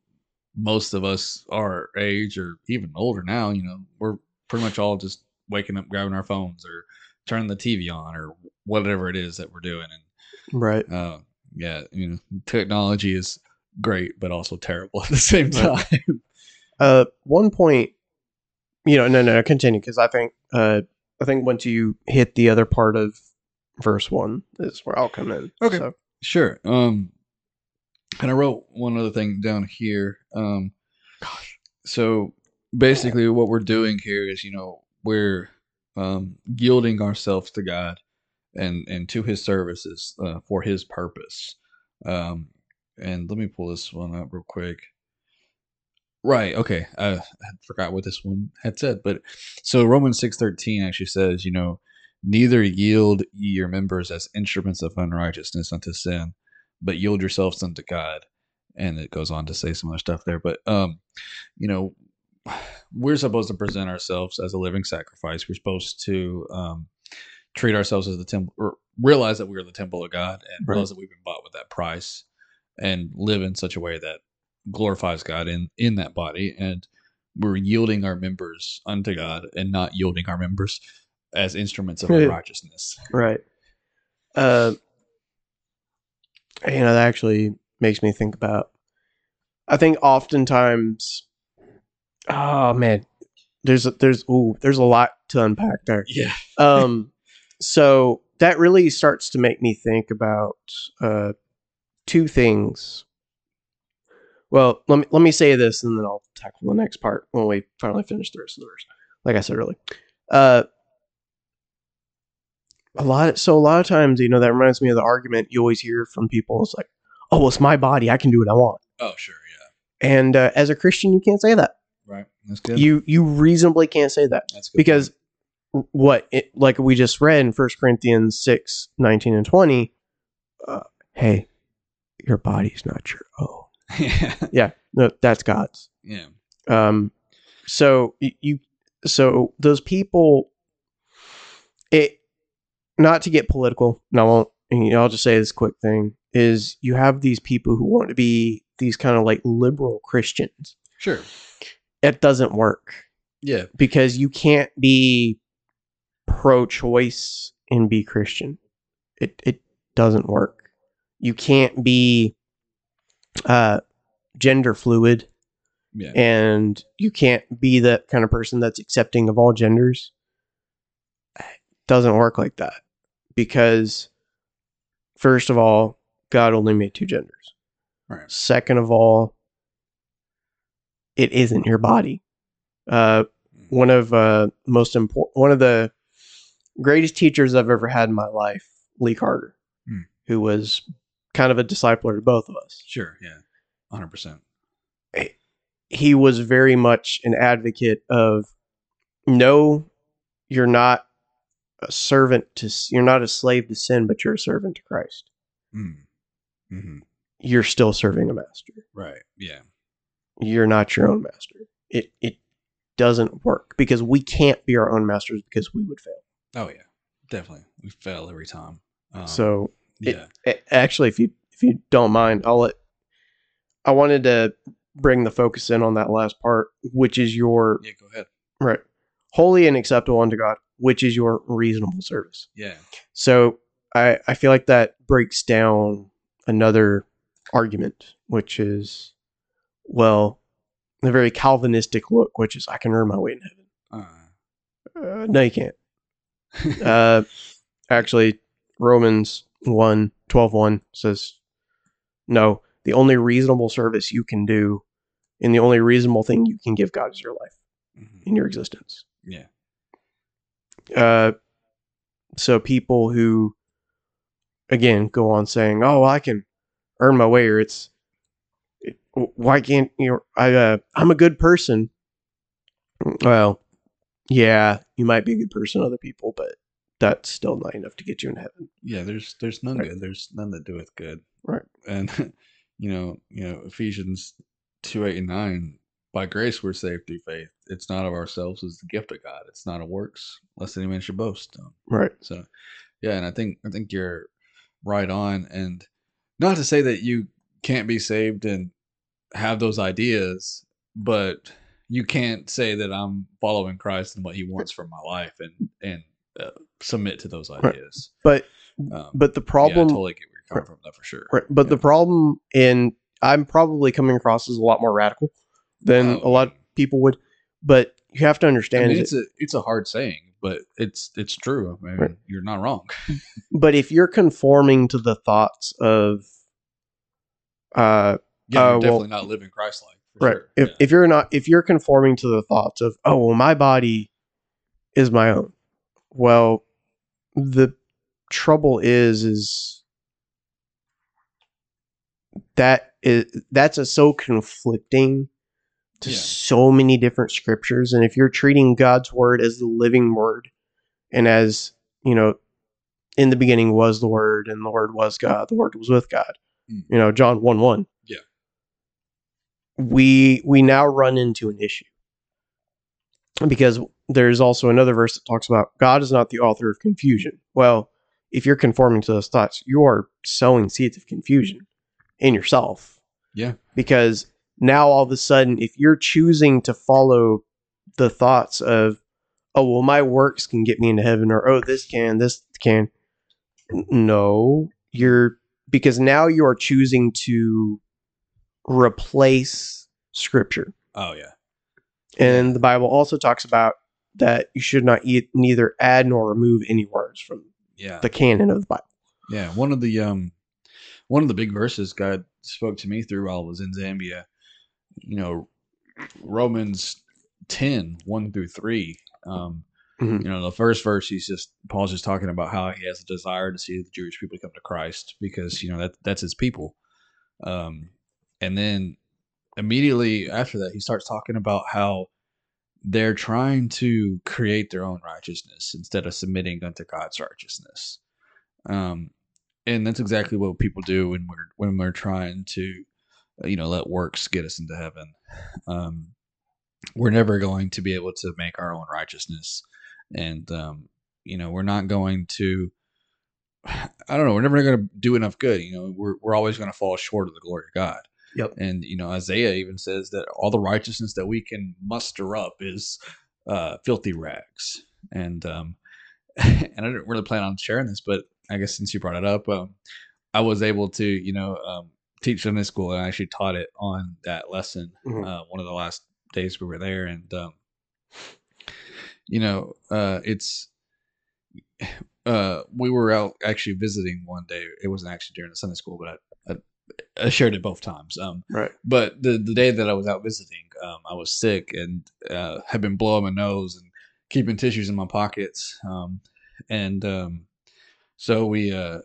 most of us our age or even older now you know we're pretty much all just waking up grabbing our phones or turning the tv on or whatever it is that we're doing Right. and uh yeah you know technology is great but also terrible at the same Right. time (laughs) Uh, one point, you know, no, no, continue because I think, uh, I think once you hit the other part of verse one is where I'll come in. Okay. So, sure um and i wrote one other thing down here um gosh. so basically what we're doing here is you know we're um yielding ourselves to god and and to his services uh, for his purpose. Um and let me pull this one up real quick. Right okay i, I forgot what this one had said but so romans 6.13 actually says you know neither yield ye your members as instruments of unrighteousness unto sin but yield yourselves unto god and it goes on to say some other stuff there but um you know we're supposed to present ourselves as a living sacrifice we're supposed to um treat ourselves as the temple or realize that we're the temple of god and Right. realize that we've been bought with that price and live in such a way that glorifies god in in that body and we're yielding our members unto god and not yielding our members as instruments of Right. unrighteousness right. Uh, you know, that actually makes me think about, I think oftentimes, oh man, there's, a, there's, ooh, there's a lot to unpack there. yeah. (laughs) Um so that really starts to make me think about uh two things. Well let me let me say this and then i'll tackle the next part when we finally finish the rest of the verse. Like i said earlier uh a lot of, so a lot of times you know that reminds me of the argument you always hear from people. It's like oh well it's my body. I can do what i want. Oh sure yeah. And uh, as a christian you can't say that. Right. That's good. You you reasonably can't say that. That's good because what it, like we just read in First Corinthians 6 19 and 20 uh, hey your body's not your own. Yeah (laughs) yeah no that's God's. Yeah. Um so you so those people it not to get political and I won't know, I'll just say this quick thing is you have these people who want to be these kind of like liberal Christians. Sure. It doesn't work. Yeah. Because you can't be pro-choice and be Christian. It it doesn't work. You can't be uh, gender fluid, yeah. And you can't be the kind of person that's accepting of all genders. It doesn't work like that because, first of all, God only made two genders. right Second of all, it isn't your body. Uh, one of uh, most important, one of the greatest teachers I've ever had in my life, Lee Carter, Hmm. who was kind of a discipler to both of us. sure yeah 100% He was very much an advocate of no, you're not a servant to, you're not a slave to sin, but you're a servant to Christ. mm. hmm You're still serving a master. right yeah You're not your own master. It it doesn't work because we can't be our own masters because we would fail. Oh yeah, definitely. We fail every time. Um, so it- yeah, A- actually if you if you don't mind i'll let i wanted to bring the focus in on that last part which is your yeah. Go ahead. right holy and acceptable unto god which is your reasonable service. Yeah, so i i feel like that breaks down another argument which is well the very calvinistic look which is i can earn my way in heaven. Uh, uh, no you can't. (laughs) Uh actually romans 1 12 1 says no the only reasonable service you can do and the only reasonable thing you can give god is your life mhm. in your existence. Yeah, uh so people who again go on saying oh i can earn my way or it's it, why can't you know i uh, i'm a good person well yeah you might be a good person to other people but that's still not enough to get you in heaven yeah. There's there's none Right. good. There's none that doeth good. Right. And (laughs) you know you know Ephesians two eight and nine. By grace we're saved through faith. It's not of ourselves; it's the gift of God. It's not of works, lest any man should boast. Um, right So, yeah, and I think I think you're right on. And not to say that you can't be saved and have those ideas, but you can't say that I'm following Christ and what He wants for my life and and uh, submit to those ideas. but Um, but the problem, yeah, I totally get where you're coming from. That for sure. Right. But the problem and I'm probably coming across as a lot more radical than a lot of people would. But you have to I understand mean, is it's a it's a hard saying, but it's it's true. I mean, Right. you're not wrong. (laughs) but if you're conforming to the thoughts of uh Yeah, Uh, you're well- definitely not living Christ-like. Right Sure. if yeah. if you're not if you're conforming to the thoughts of oh well my body is my own well the trouble is is that is that's a so conflicting to Yeah. so many different scriptures and if you're treating god's word as the living word and as you know in the beginning was the word and the word was god the word was with god Mm. you know john 1 1 Yeah. we we now run into an issue because there's also another verse that talks about god is not the author of confusion well if you're conforming to those thoughts you are sowing seeds of confusion in yourself yeah, because now all of a sudden if you're choosing to follow the thoughts of oh well my works can get me into heaven or oh this can this can no you're because now you are choosing to replace scripture. Oh yeah, and the bible also talks about that you should not eat, neither add nor remove any words from yeah. the canon of the bible. Yeah, one of the um one of the big verses God spoke to me through while I was in Zambia, you know, Romans 10, 1 through 3. Um, Mhm. you know, the first verse he's just Paul's just talking about how he has a desire to see the Jewish people come to Christ because, you know, that that's his people. Um and then immediately after that he starts talking about how they're trying to create their own righteousness instead of submitting unto God's righteousness. Um, and that's exactly what people do when we're when we're trying to, you know, let works get us into heaven. Um, we're never going to be able to make our own righteousness, and um, you know, we're not going to. (sighs) I don't know. We're never going to do enough good. You know, we're we're always going to fall short of the glory of God. Yep. And you know, Isaiah even says that all the righteousness that we can muster up is uh, filthy rags. And um, (laughs) and I didn't really plan on sharing this, but I guess since you brought it up, um, I was able to, you know, um, teach Sunday school, and I actually taught it on that lesson Mhm. uh, one of the last days we were there, and um, you know, uh, it's (sighs) uh, we were out actually visiting one day. It wasn't actually during the Sunday school, but I, I, I shared it both times. Um, right but the the day that I was out visiting, um, I was sick and uh, had been blowing my nose and keeping tissues in my pockets. Um, and um, so we uh,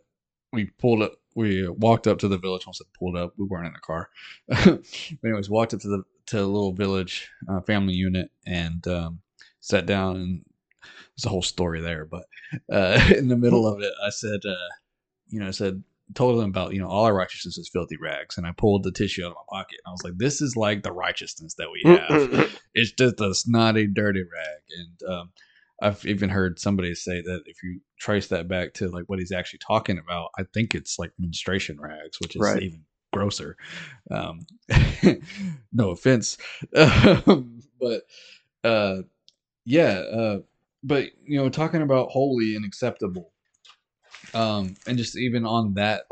we pulled up. We walked up to the village. Once I pulled up, we weren't in a car. (laughs) but anyways, walked up to the to the little village uh, family unit and um, sat down. And there's a whole story there. But uh, (laughs) in the middle of it, I said, uh, you know, I said, told them about you know all our righteousness is filthy rags, and I pulled the tissue out of my pocket, and I was like, "This is like the righteousness that we have. it's just a snotty, dirty rag." And um, I've even heard somebody say that if you trace that back to like what he's actually talking about, I think it's like menstruation rags, which is Right. even grosser. Um, (laughs) no offense, but uh, yeah, uh, but you know, talking about holy and acceptable, um, and just even on that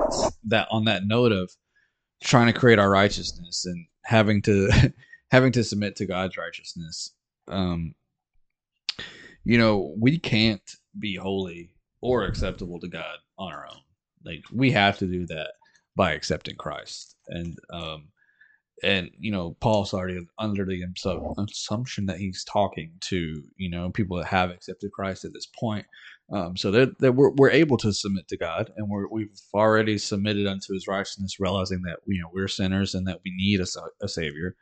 that on that note of trying to create our righteousness and having to (laughs) having to submit to God's righteousness, um, you know, we can't be holy or acceptable to God on our own. Like we have to do that by accepting Christ, and um, and you know, Paul's already under the assumption that he's talking to you know people that have accepted Christ at this point. Um, so that, that we're, we're able to submit to God, and we're, we've already submitted unto His righteousness, realizing that you know we're sinners and that we need a, a Savior.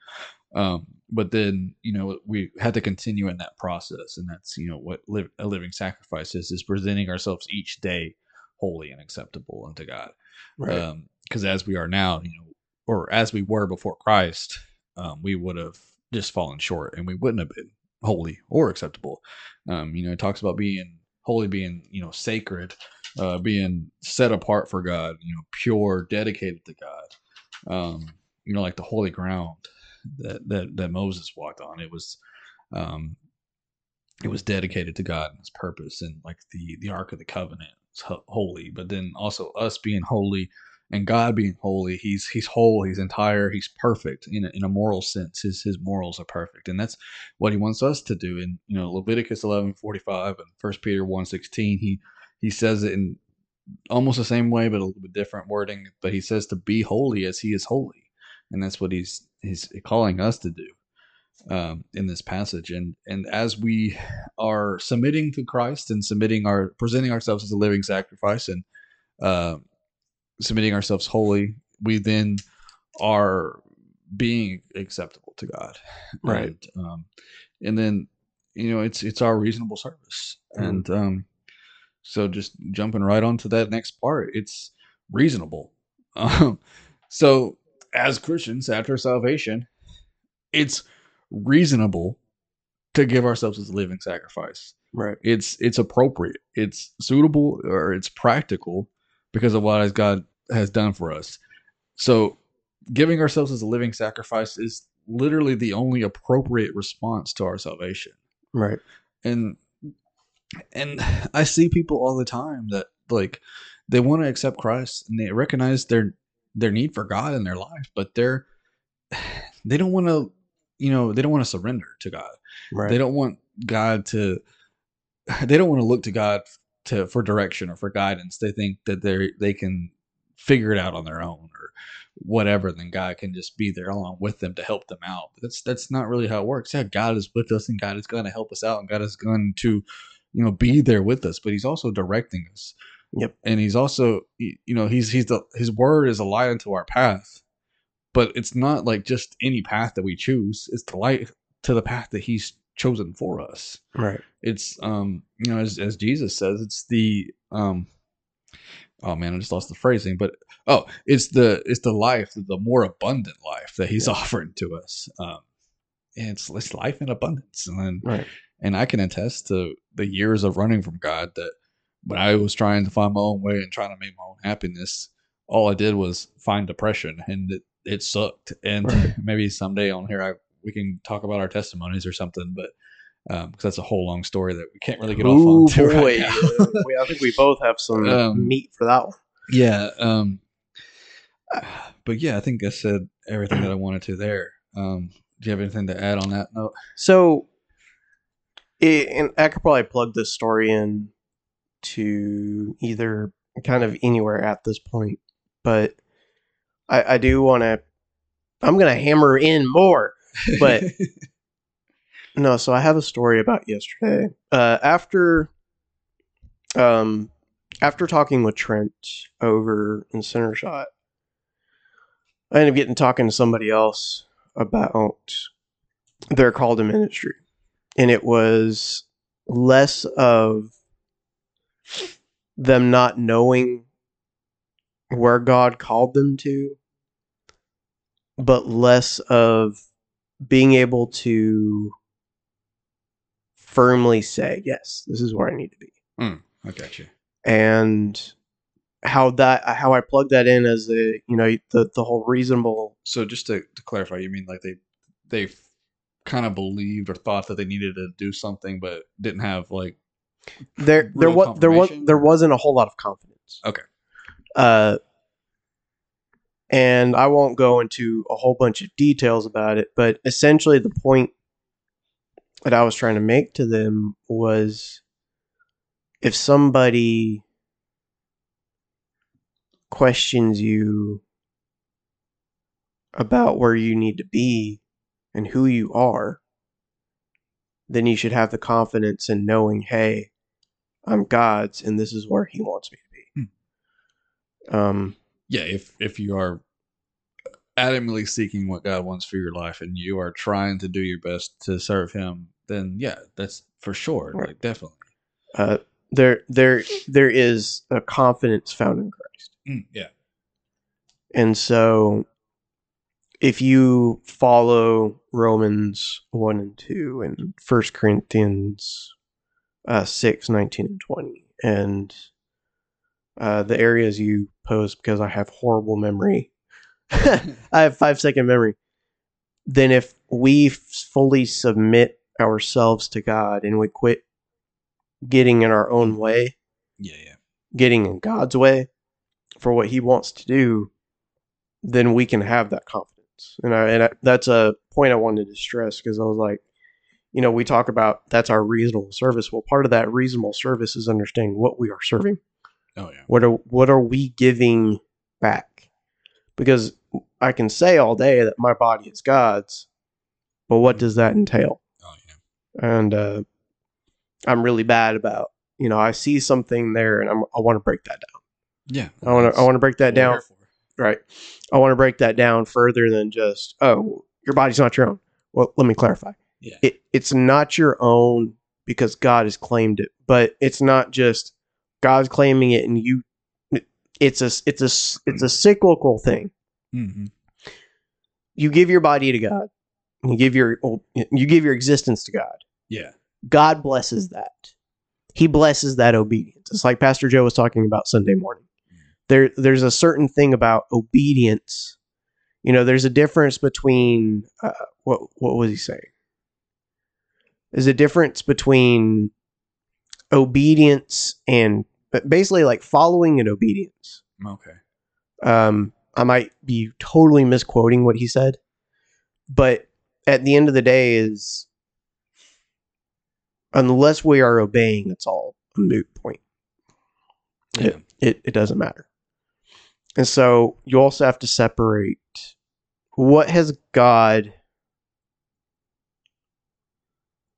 Um, but then you know we had to continue in that process, and that's you know what live, a living sacrifice is: is presenting ourselves each day holy and acceptable unto God. right. Because as we are now, you know, or as we were before Christ, um, we would have just fallen short, and we wouldn't have been holy or acceptable. Um, you know, it talks about being holy, being you know sacred, uh, being set apart for God, you know, pure, dedicated to God. Um, you know, like the holy ground that that that Moses walked on. It was, um, it was dedicated to God and His purpose, and like the the Ark of the Covenant was ho- holy. But then also us being holy and God being holy, He's He's whole, He's entire, He's perfect in a, in a moral sense. His His morals are perfect, and that's what He wants us to do. In you know Leviticus eleven forty five and First Peter one sixteen, He He says it in almost the same way, but a little bit different wording. But He says to be holy as He is holy, and that's what He's He's calling us to do um, in this passage. And and as we are submitting to Christ and submitting our presenting ourselves as a living sacrifice and uh, submitting ourselves wholly, we then are being acceptable to God. Right. And, um, and then you know it's it's our reasonable service. Mhm. And um, so just jumping right onto that next part, it's reasonable. (laughs) Um, so as Christians after salvation, it's reasonable to give ourselves as a living sacrifice. Right. It's it's appropriate. It's suitable or it's practical because of what God has done for us. So giving ourselves as a living sacrifice is literally the only appropriate response to our salvation. Right. And and I see people all the time that like they want to accept Christ and they recognize their their need for God in their life, but they're (sighs) they don't want to you know, they don't want to surrender to God. Right. They don't want God to (sighs) they don't want to look to God to for direction or for guidance. They think that they they can figure it out on their own or whatever, then God can just be there along with them to help them out. But that's that's not really how it works. Yeah, God is with us and God is going to help us out and God is going to, you know, be there with us, but he's also directing us. Yep. And he's also you know, he's he's the his word is a light unto our path. But it's not like just any path that we choose. It's the light to the path that he's chosen for us right. it's um you know as, as jesus says it's the um oh man i just lost the phrasing but oh it's the it's the life the more abundant life that he's Yeah. offering to us um and it's, it's life in abundance and then Right. and i can attest to the years of running from god that when i was trying to find my own way and trying to make my own happiness all i did was find depression and it, it sucked and Right. (laughs) maybe someday on here i we can talk about our testimonies or something but um because that's a whole long story that we can't really get Ooh, off on boy. right (laughs) we, I think we both have some (laughs) Um, meat for that one. yeah um but yeah i think i said everything that i wanted to there um do you have anything to add on that note So, it, and I could probably plug this story in to either kind of anywhere at this point, but I, I do want to. I'm going to hammer in more. But- (laughs) No, so I have a story about yesterday. Uh, after, um, after talking with Trent over in Center Shot, I ended up getting talking to somebody else about their call to ministry, and it was less of them not knowing where God called them to, but less of being able to firmly say, yes, this is where I need to be. Mm, I got you. And how that how I plug that in as the you know the the whole reasonable So just to, to clarify, you mean like they they kind of believed or thought that they needed to do something, but didn't have like there there was there was there wasn't a whole lot of confidence. Okay. Uh, and I won't go into a whole bunch of details about it, but essentially the point that I was trying to make to them was if somebody questions you about where you need to be and who you are, then you should have the confidence in knowing, hey, I'm God's and this is where He wants me to be. Um, yeah, if if you are adamantly seeking what God wants for your life and you are trying to do your best to serve Him, then yeah, that's for sure, Right. like definitely. uh, there, there, there is a confidence found in Christ, Mm, yeah, and so if you follow Romans one and two and First Corinthians uh, six, 19, and twenty, and uh, the areas you post because I have horrible memory. (laughs) I have five second memory. Then if we f- fully submit ourselves to God and we quit getting in our own way, yeah, yeah. getting in God's way for what He wants to do, then we can have that confidence. And I, and I, that's a point I wanted to stress because I was like, you know, we talk about that's our reasonable service. Well, part of that reasonable service is understanding what we are serving. Oh yeah, What are what are we giving back? Because I can say all day that my body is God's, but what does that entail? oh yeah. And uh, I'm really bad about you know I see something there and I'm, I want to break that down. Yeah, I want to I want to break that That's what we're down. Right. I want to break that down further than just oh your body's not your own. Well, let me clarify. Yeah, It it's not your own because God has claimed it, but it's not just God's claiming it and you. It's a it's a it's a cyclical thing. hmm You give your body to God. You give your you give your existence to God. yeah, God blesses that. He blesses that obedience. It's like Pastor Joe was talking about Sunday morning. There, there's a certain thing about obedience. You know, there's a difference between uh, what what was he saying? There's a difference between obedience and basically like following and obedience. okay, Um, I might be totally misquoting what he said, but at the end of the day, is unless we are obeying, it's all a moot point. yeah, It, it it doesn't matter. And so you also have to separate what has God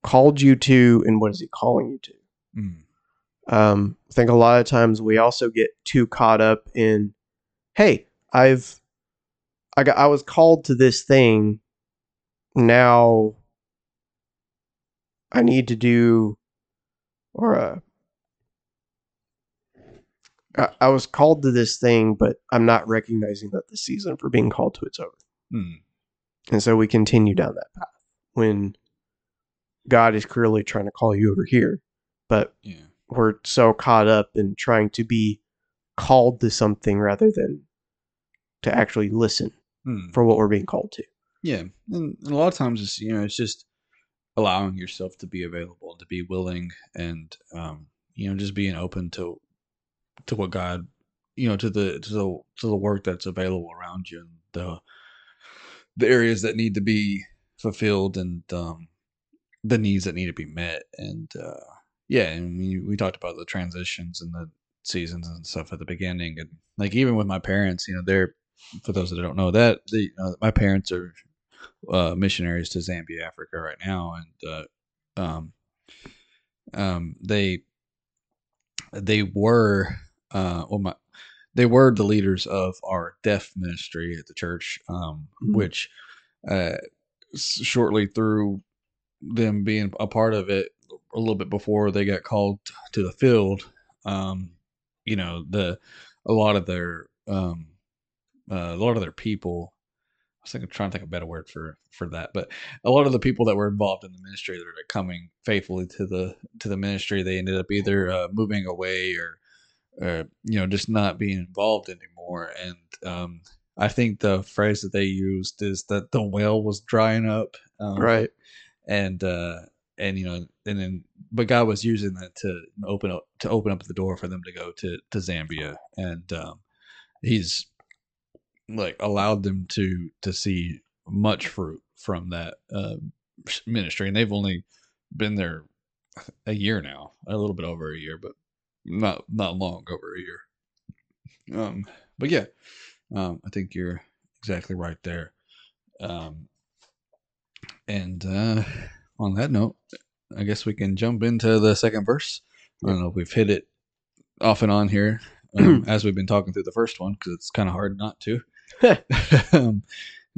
called you to and what is he calling you to. Mm. Um, I think a lot of times we also get too caught up in, hey, I've, I got, I was called to this thing. Now, I need to do, or uh, I, I was called to this thing, but I'm not recognizing that the season for being called to it's over. Mm. And so we continue down that path when God is clearly trying to call you over here, but yeah, we're so caught up in trying to be called to something rather than to actually listen Mm. for what we're being called to. yeah. And, and a lot of times it's you know it's just allowing yourself to be available, to be willing, and um, you know just being open to to what God, you know, to the to the to the work that's available around you and the the areas that need to be fulfilled and um, the needs that need to be met. And uh, yeah, and we we talked about the transitions and the seasons and stuff at the beginning, and like even with my parents, you know, they're for those that don't know that the uh, my parents are uh, missionaries to Zambia, Africa, right now, and uh, um, um, they they were uh, well, my they were the leaders of our deaf ministry at the church, um, Mhm. which uh, shortly through them being a part of it a little bit before they got called to the field, um, you know the a lot of their um, uh, a lot of their people. I was thinking, trying to think of a better word for for that, but a lot of the people that were involved in the ministry that are coming faithfully to the to the ministry, they ended up either uh, moving away or, or you know, just not being involved anymore. And um, I think the phrase that they used is that the well was drying up, um, Right. And uh and you know and then but god was using that to open up to open up the door for them to go to to zambia. And um he's like allowed them to to see much fruit from that um ministry. And they've only been there a year now a little bit over a year but not not long over a year. Um but yeah um i think you're exactly right there. Um and uh, on that note, I guess we can jump into the second verse. I don't know if we've hit it off and on here um, (clears throat) as we've been talking through the first one because it's kind of hard not to. (laughs) (laughs) um,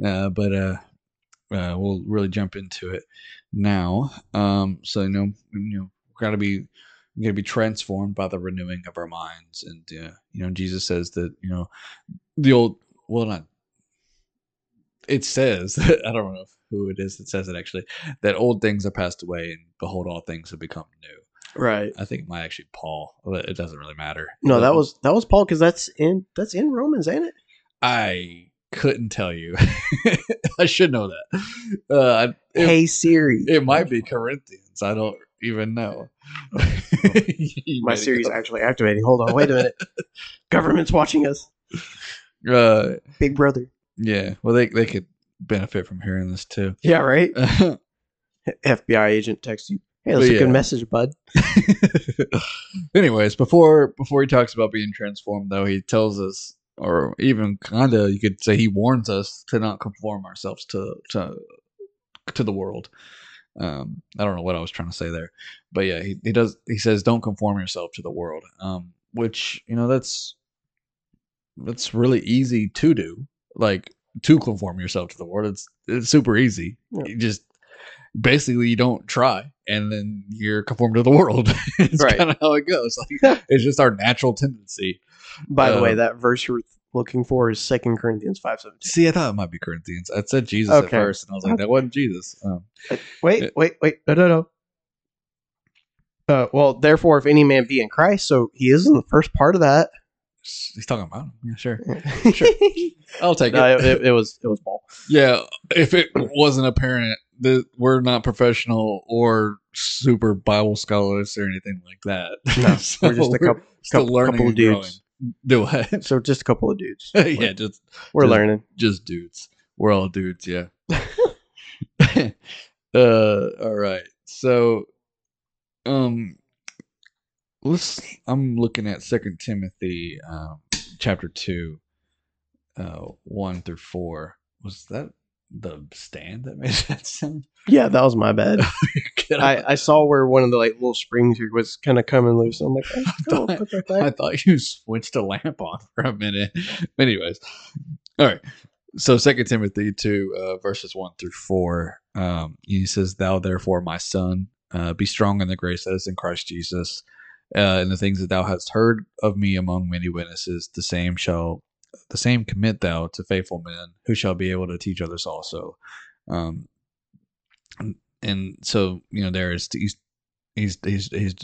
uh, but uh, uh, we'll really jump into it now. Um, so you know, you know, got to be got to be transformed by the renewing of our minds, and uh, you know, Jesus says that you know the old well not it says (laughs) I don't know who it is that says it actually that old things are passed away and behold all things have become new. Right. I think it might actually Paul, but it doesn't really matter. No, that was that was Paul because that's in that's in Romans, ain't it? I couldn't tell you. (laughs) I should know that. Uh, it, hey Siri. it might be Corinthians. I don't even know. (laughs) My Siri's go- actually activating. Hold on, wait a minute. Government's watching us. Uh, Big brother. Yeah. Well, they they could benefit from hearing this too. (laughs) Yeah, right. (laughs) FBI agent texts you. Hey, that's But a good message, bud. (laughs) Anyways, before before he talks about being transformed, though, he tells us, or even kind of, you could say, he warns us to not conform ourselves to to to the world. Um, I don't know what I was trying to say there, but yeah, he, he does. He says, "Don't conform yourself to the world," um, which you know that's that's really easy to do. Like to conform yourself to the world, it's it's super easy. Yeah. You just basically you don't try and then you're conformed to the world (laughs) it's Right. kind of how it goes like (laughs) it's just our natural tendency By the way, Um, that verse you're looking for is Second Corinthians five seventeen. see i thought it might be corinthians i said jesus at first and i was like that wasn't jesus um, Wait, It- wait, wait. No, no, no. Uh, well, therefore, if any man be in Christ, so he is in the first part of that. He's talking about him yeah sure (laughs) sure. i'll take no, it, it, it was it was Paul. yeah if it wasn't apparent that we're not professional or super bible scholars or anything like that No, (laughs) So we're just a couple, couple, learning couple of dudes. do what (laughs) So just a couple of dudes. yeah just We're just- learning. just dudes. We're all dudes, yeah. uh all right. So um let's I'm looking at Second Timothy um chapter 2 uh 1 through 4. Was that the stand that made (laughs) that sound? Yeah, that was my bad. (laughs) I. I saw where one of the like little springs here was kind of coming loose. I'm like, (laughs) oh, go, thought- put that I thought you switched a lamp on for a minute. Anyways, all right. So Second Timothy two uh, verses one through four. Um, he says, "Thou therefore, my son, uh, be strong in the grace that is in Christ Jesus, uh, and the things that thou hast heard of me among many witnesses, the same shall the same commit thou to faithful men who shall be able to teach others also." Um, and, and so you know, there is he's he's he's he's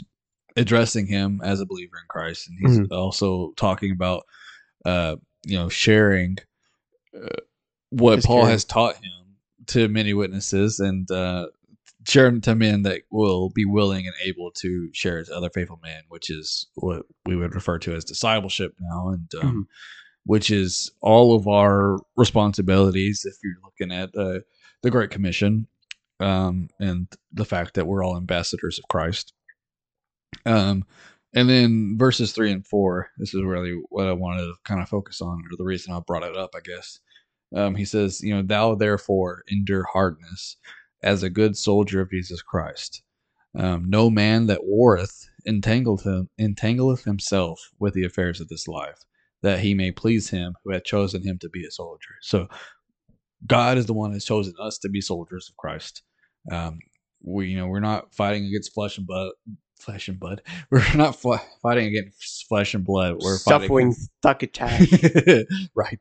addressing him as a believer in Christ, and he's also talking about, uh, you know, sharing uh, what His Paul care. has taught him to many witnesses, and uh, sharing to men that will be willing and able to share to other faithful men, which is what we would refer to as discipleship now, and um, which is all of our responsibilities. If you're looking at uh, the Great Commission, um, and the fact that we're all ambassadors of Christ. Um, and then verses three and four, this is really what I wanted to kind of focus on, or the reason I brought it up, I guess. Um, he says, you know, thou therefore endure hardness as a good soldier of Jesus Christ. Um, no man that warreth entangleth him, entangleth himself with the affairs of this life, that he may please him who hath chosen him to be a soldier. So God is the one who has chosen us to be soldiers of Christ. Um, we, you know, we're not fighting against flesh and blood, flesh and blood. (laughs) We're not fl- fighting against flesh and blood. We're Suffering stuck attack. (laughs) right.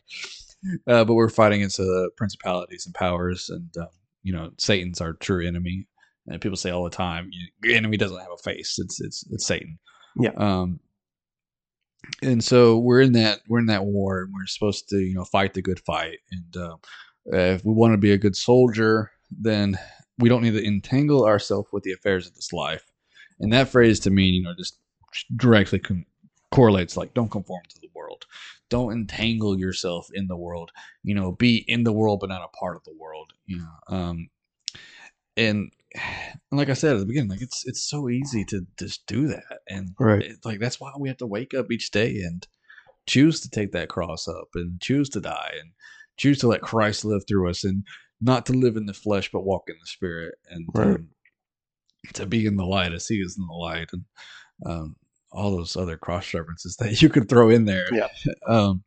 Uh, but we're fighting against the principalities and powers, and um, you know, Satan's our true enemy. And people say all the time, you, your enemy doesn't have a face. It's it's it's Satan. Yeah. Um. And so we're in that we're in that war, and we're supposed to you know fight the good fight. And uh, if we want to be a good soldier, then we don't need to entangle ourselves with the affairs of this life. And that phrase to me, you know, just directly correlates like don't conform to the world don't entangle yourself in the world you know be in the world but not a part of the world you know um and, (sighs) and like i said at the beginning like it's it's so easy to just do that and Right. it's like that's why we have to wake up each day and choose to take that cross up and choose to die and choose to let christ live through us and not to live in the flesh but walk in the spirit and Right. um, to be in the light as he is in the light and um all those other cross references (laughs) that you could throw in there Yeah. um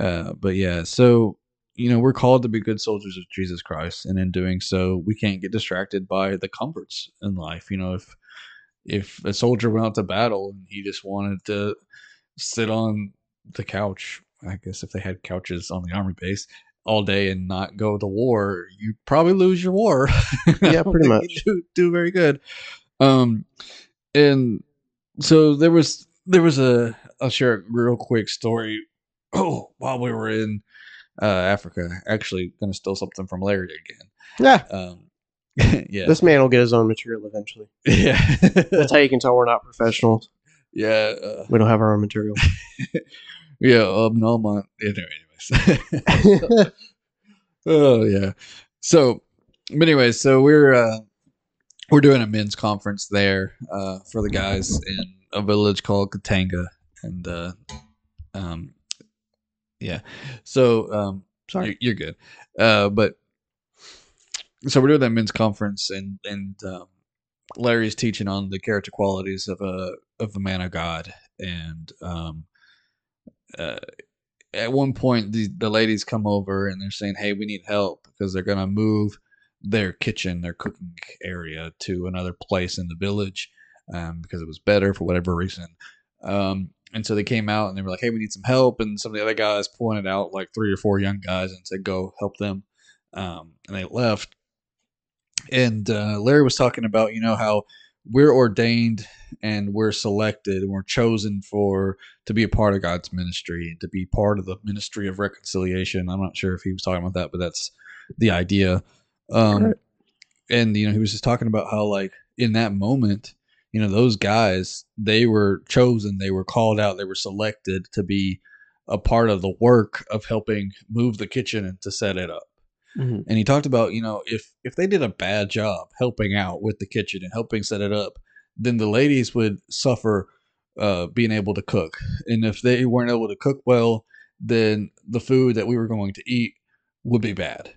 uh but yeah so you know we're called to be good soldiers of jesus christ and in doing so we can't get distracted by the comforts in life you know if if a soldier went out to battle and he just wanted to sit on the couch i guess if they had couches on the army base all day and not go to war you probably lose your war (laughs) Yeah, pretty much. do, do very good um and so there was there was a i'll share a real quick story oh (clears throat) while we were in uh africa actually gonna steal something from larry again Yeah. um (laughs) yeah This man will get his own material eventually. (laughs) yeah That's how you can tell we're not professionals. yeah uh, We don't have our own material. (laughs) yeah um no my anyways oh yeah so but anyways so we're uh we're doing a men's conference there uh for the guys in a village called katanga. And uh um yeah. So um Sorry. you're, you're good. Uh but so we're doing that men's conference and and um larry's teaching on the character qualities of a of the man of god. And um uh at one point the, the ladies come over and they're saying hey we need help because they're going to move their kitchen their cooking area to another place in the village um, because it was better for whatever reason um, and so they came out and they were like hey we need some help and some of the other guys pointed out like three or four young guys and said go help them um, and they left and uh, larry was talking about you know how we're ordained and we're selected and we're chosen for to be a part of God's ministry and to be part of the ministry of reconciliation. I'm not sure if he was talking about that, but that's the idea. Um. And you know, he was just talking about how like in that moment, you know, those guys they were chosen, they were called out, they were selected to be a part of the work of helping move the kitchen and to set it up Mhm. and he talked about you know if if they did a bad job helping out with the kitchen and helping set it up then the ladies would suffer uh being able to cook and if they weren't able to cook well then the food that we were going to eat would be bad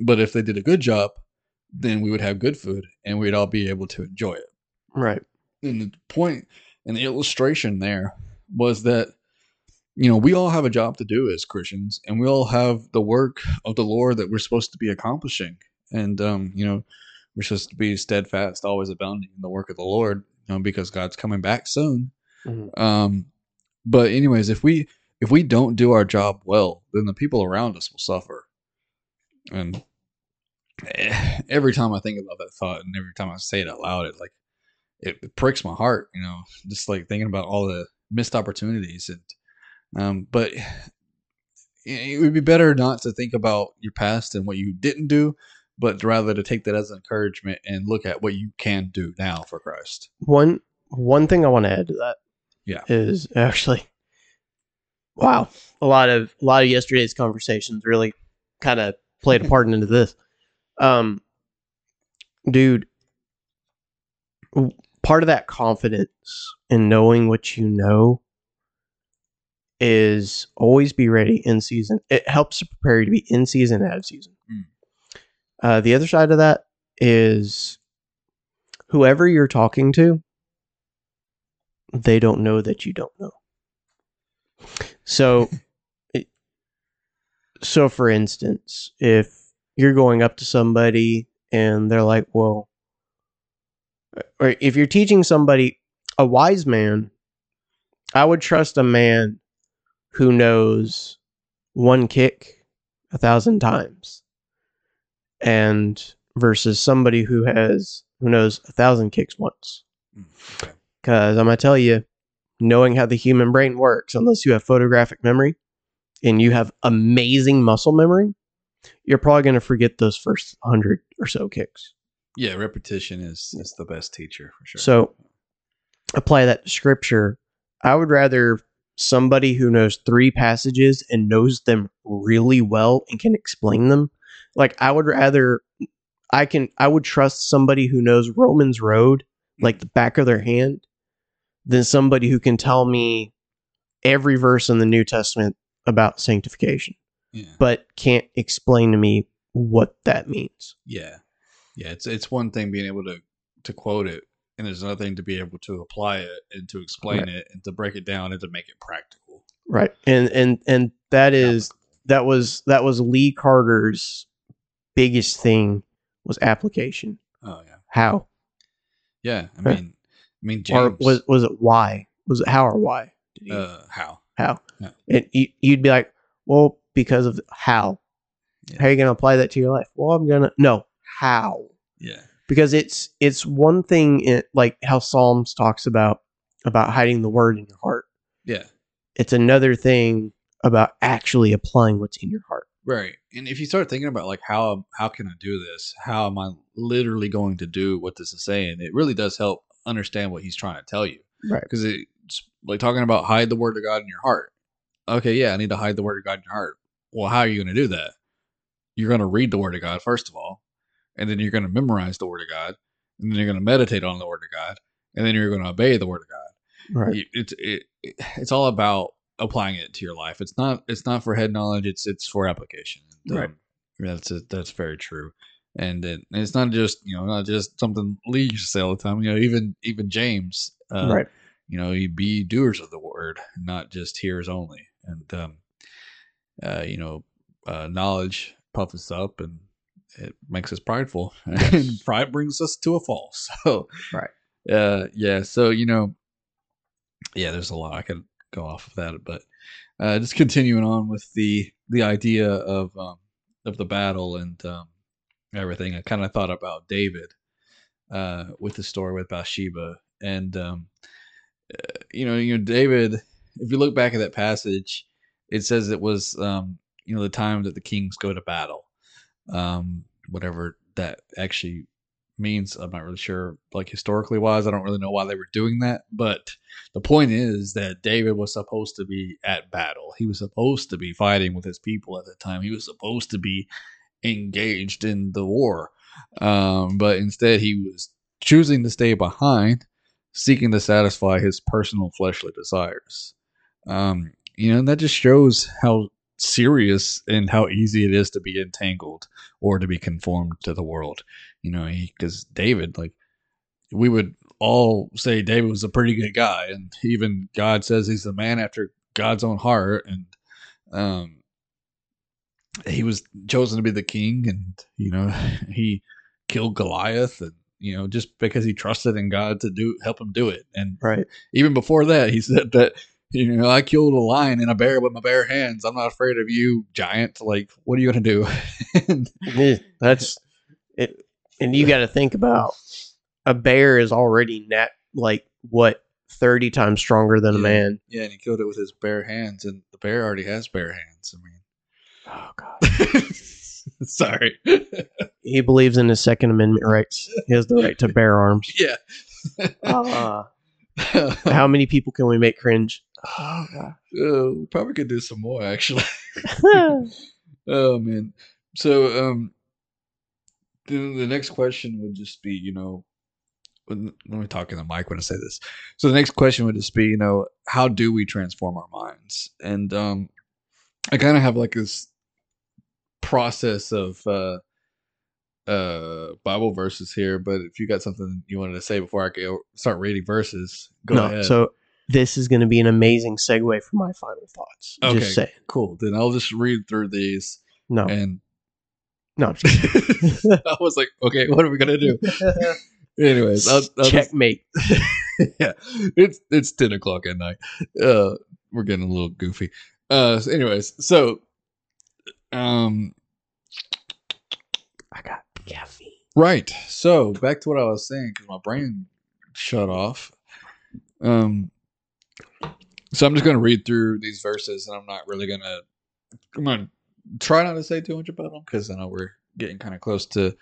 but if they did a good job then we would have good food and we'd all be able to enjoy it Right. and the point and the illustration there was that you know we all have a job to do as christians and we all have the work of the lord that we're supposed to be accomplishing and um you know we're supposed to be steadfast always abounding in the work of the lord you know because god's coming back soon Mhm. um but anyways if we if we don't do our job well then the people around us will suffer and (sighs) every time i think about that thought and every time i say it out loud it like it pricks my heart you know just like thinking about all the missed opportunities and um but (sighs) it would be better not to think about your past and what you didn't do but rather to take that as an encouragement and look at what you can do now for christ One one thing I want to add to that Yeah. is actually wow. A lot of a lot of yesterday's conversations really kind of played a part into this. Um dude part of that confidence in knowing what you know is always be ready in season. It helps to prepare you to be in season and out of season. Mm. Uh, the other side of that is whoever you're talking to, they don't know that you don't know. So, (laughs) it- so for instance, if you're going up to somebody and they're like, "Well, or if you're teaching somebody a wise man, I would trust a man who knows one kick a thousand times, and versus somebody who has who knows a thousand kicks once. Mm. Because I'm gonna tell you, knowing how the human brain works, unless you have photographic memory and you have amazing muscle memory, you're probably gonna forget those first hundred or so kicks. Yeah, repetition is is the best teacher for sure. So apply that to scripture. I would rather somebody who knows three passages and knows them really well and can explain them. Like I would rather I can I would trust somebody who knows Romans Road hmm. like the back of their hand than somebody who can tell me every verse in the New Testament about sanctification yeah, but can't explain to me what that means. yeah, yeah. It's it's one thing being able to to quote it, and there's another thing to be able to apply it and to explain Right. it and to break it down and to make it practical. Right. And and and that is that was that was Lee Carter's biggest thing was application. Oh yeah, How? yeah. I mean, I mean, Or was was it why? Was it how or why? Did he, uh, how? how? yeah. And you, you'd be like, well, because of how. Yeah. How are you going to apply that to your life? Well, I'm gonna no how Yeah, because it's it's one thing in, like how Psalms talks about about hiding the word in your heart. yeah. It's another thing about actually applying what's in your heart. Right. And if you start thinking about like how how can I do this? How am I literally going to do what this is saying? It really does help understand what he's trying to tell you. Right. Because it's like talking about hide the word of God in your heart. Okay, yeah, I need to hide the word of God in your heart. Well, how are you going to do that? You're going to read the word of God first of all, and then you're going to memorize the word of God, and then you're going to meditate on the word of God, and then you're going to obey the word of God Right. it's it, it, it's all about applying it to your life. It's not it's not for head knowledge. It's it's for application. And, Right. um, that's that's very true. And, it, it's not just you know not just something Lee used to say all the time. You know even even James. Uh, right. You know you be doers of the word, not just hearers only. And um, uh, you know uh, knowledge puffs us up and it makes us prideful, (laughs) and pride brings us to a fall. (laughs) So Right. uh, yeah. So you know yeah, there's a lot I could go off of that, but uh, just continuing on with the the idea of um, of the battle and um, everything, I kind of thought about David uh, with the story with Bathsheba, and um, uh, you know, you know, David. If you look back at that passage, it says it was um, you know the time that the kings go to battle, um, whatever that actually means. I'm not really sure, like historically wise, I don't really know why they were doing that, but the point is that David was supposed to be at battle. He was supposed to be fighting with his people at the time. He was supposed to be engaged in the war. Um, but instead, he was choosing to stay behind, seeking to satisfy his personal fleshly desires. Um, you know, and that just shows how serious and how easy it is to be entangled or to be conformed to the world. You know, because David, like, we would all say David was a pretty good guy, and even God says he's a man after God's own heart, and um, he was chosen to be the king, and you know (laughs) he killed Goliath, and you know just because he trusted in God to do help him do it, and Right. even before that, he said that you know I killed a lion and a bear with my bare hands. I'm not afraid of you, giant. Like, what are you gonna do? (laughs) Yeah, That's it. And you got to think about a bear is already net like what thirty times stronger than a man. yeah, and he killed it with his bare hands, and the bear already has bare hands. I mean. Oh God. (laughs) Sorry. He believes in his Second Amendment rights. He has the right to bear arms. (laughs) yeah. Uh, how many people can we make cringe? Oh God. Uh, we probably could do some more actually. (laughs) (laughs) oh man. So um the, the next question would just be, you know, when, let me talk in the mic when I say this. So the next question would just be, you know, how do we transform our minds? And um I kind of have like this process of uh uh Bible verses here, but if you got something you wanted to say before I go start reading verses, go no, ahead. so this is going to be an amazing segue for my final thoughts. Okay. Just saying. cool. Then I'll just read through these No, and no. I'm just. (laughs) I was like, okay, what are we gonna do? (laughs) Anyways, I'll, I'll just- Checkmate. (laughs) yeah, it's it's ten o'clock at night. Uh, we're getting a little goofy. Uh, so anyways, so um, I got caffeine. right. So back to what I was saying because my brain shut off. Um, so I'm just gonna read through these verses, and I'm not really gonna. I'm gonna try not to say too much about them because I know we're getting kind of close to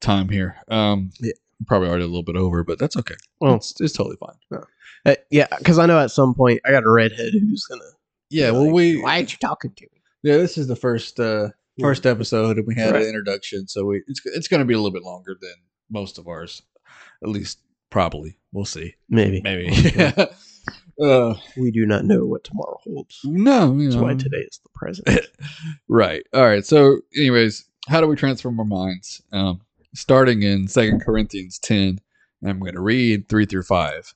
time here. Um, Yeah. probably already a little bit over, but that's okay. Well- it's, it's totally fine. Uh, yeah, because I know at some point I got a redhead who's gonna. Yeah, well, like, we Why aren't you talking to me? Yeah, this is the first uh first episode and we had Right. an introduction, so we it's it's going to be a little bit longer than most of ours. At least probably. We'll see. Maybe. Maybe. (laughs) uh We do not know what tomorrow holds. no, you That's know. why today is the present. (laughs) right. All right. So anyways, how do we transform our minds? Um starting in Second Corinthians 10, I'm going to read 3 through 5.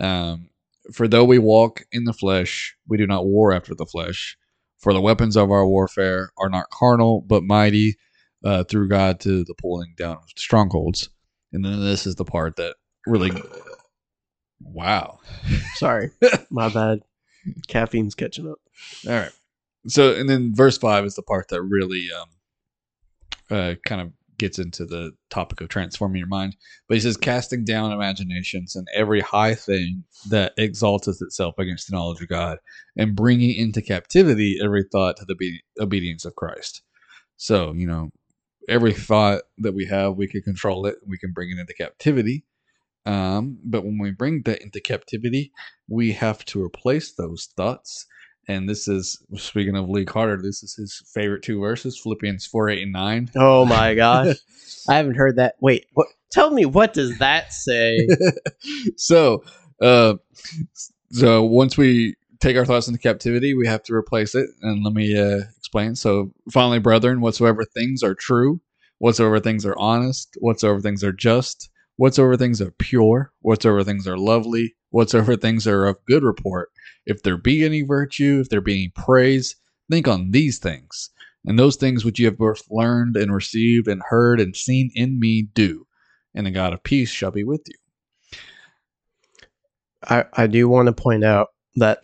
Um for though we walk in the flesh, we do not war after the flesh. For the weapons of our warfare are not carnal, but mighty uh, through God to the pulling down of strongholds. And then this is the part that really, wow. Sorry, (laughs) my bad. Caffeine's catching up. All right. So, and then verse five is the part that really um, uh, kind of gets into the topic of transforming your mind. But he says, casting down imaginations and every high thing that exalteth itself against the knowledge of God, and bringing into captivity every thought to the be- obedience of Christ. So, you know, every thought that we have, we can control it. We can bring it into captivity. Um, but when we bring that into captivity, we have to replace those thoughts and this is speaking of Lee Carter. This is his favorite two verses: Philippians four, eight, and nine. Oh my gosh, (laughs) I haven't heard that. Wait, what? Tell me, what does that say? (laughs) so, uh, so once we take our thoughts into captivity, we have to replace it. And let me uh, explain. So, finally, brethren, whatsoever things are true, whatsoever things are honest, whatsoever things are just, whatsoever things are pure, whatsoever things are lovely, whatsoever things are of good report, if there be any virtue, if there be any praise, think on these things. And those things which you have both learned and received and heard and seen in me, do. And the God of peace shall be with you. I, I do want to point out that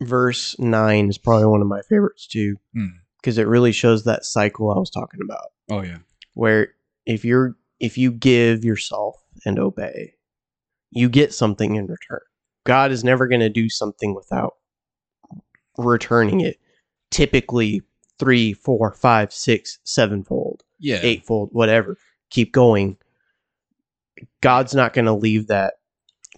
verse 9 is probably one of my favorites too Hmm. because it really shows that cycle I was talking about Oh yeah. where if you're if you give yourself and obey you get something in return. God is never going to do something without returning it typically three four five six sevenfold Yeah. eightfold whatever. Keep going. God's not going to leave that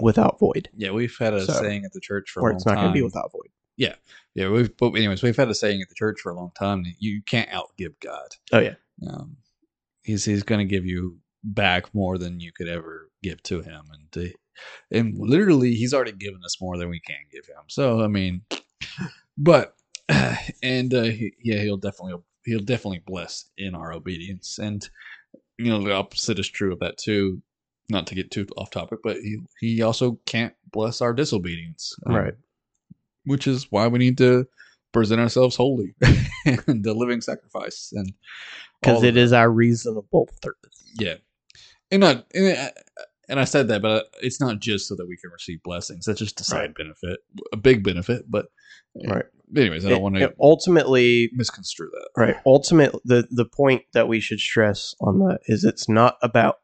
without void. Yeah, we've had a So- saying at the church for a or long it's not going to be without void. Yeah, yeah. we've but anyways, we've had a saying at the church for a long time that you can't outgive God. oh yeah. Um, he's he's going to give you back more than you could ever give to him, and to, and literally, he's already given us more than we can give him. So I mean, but (sighs) and uh, he, yeah, he'll definitely he'll definitely bless in our obedience, and you know the opposite is true of that too. Not to get too off topic, but he he also can't bless our disobedience, um, right which is why we need to present ourselves holy (laughs) and a living sacrifice and because it is our reasonable service. yeah and not uh, and, I- said that but uh, it's not just so that we can receive blessings that's just a side Right. benefit a big benefit but Right. anyways i don't want to ultimately, misconstrue that right. Ultimately, the the point that we should stress on that is it's not about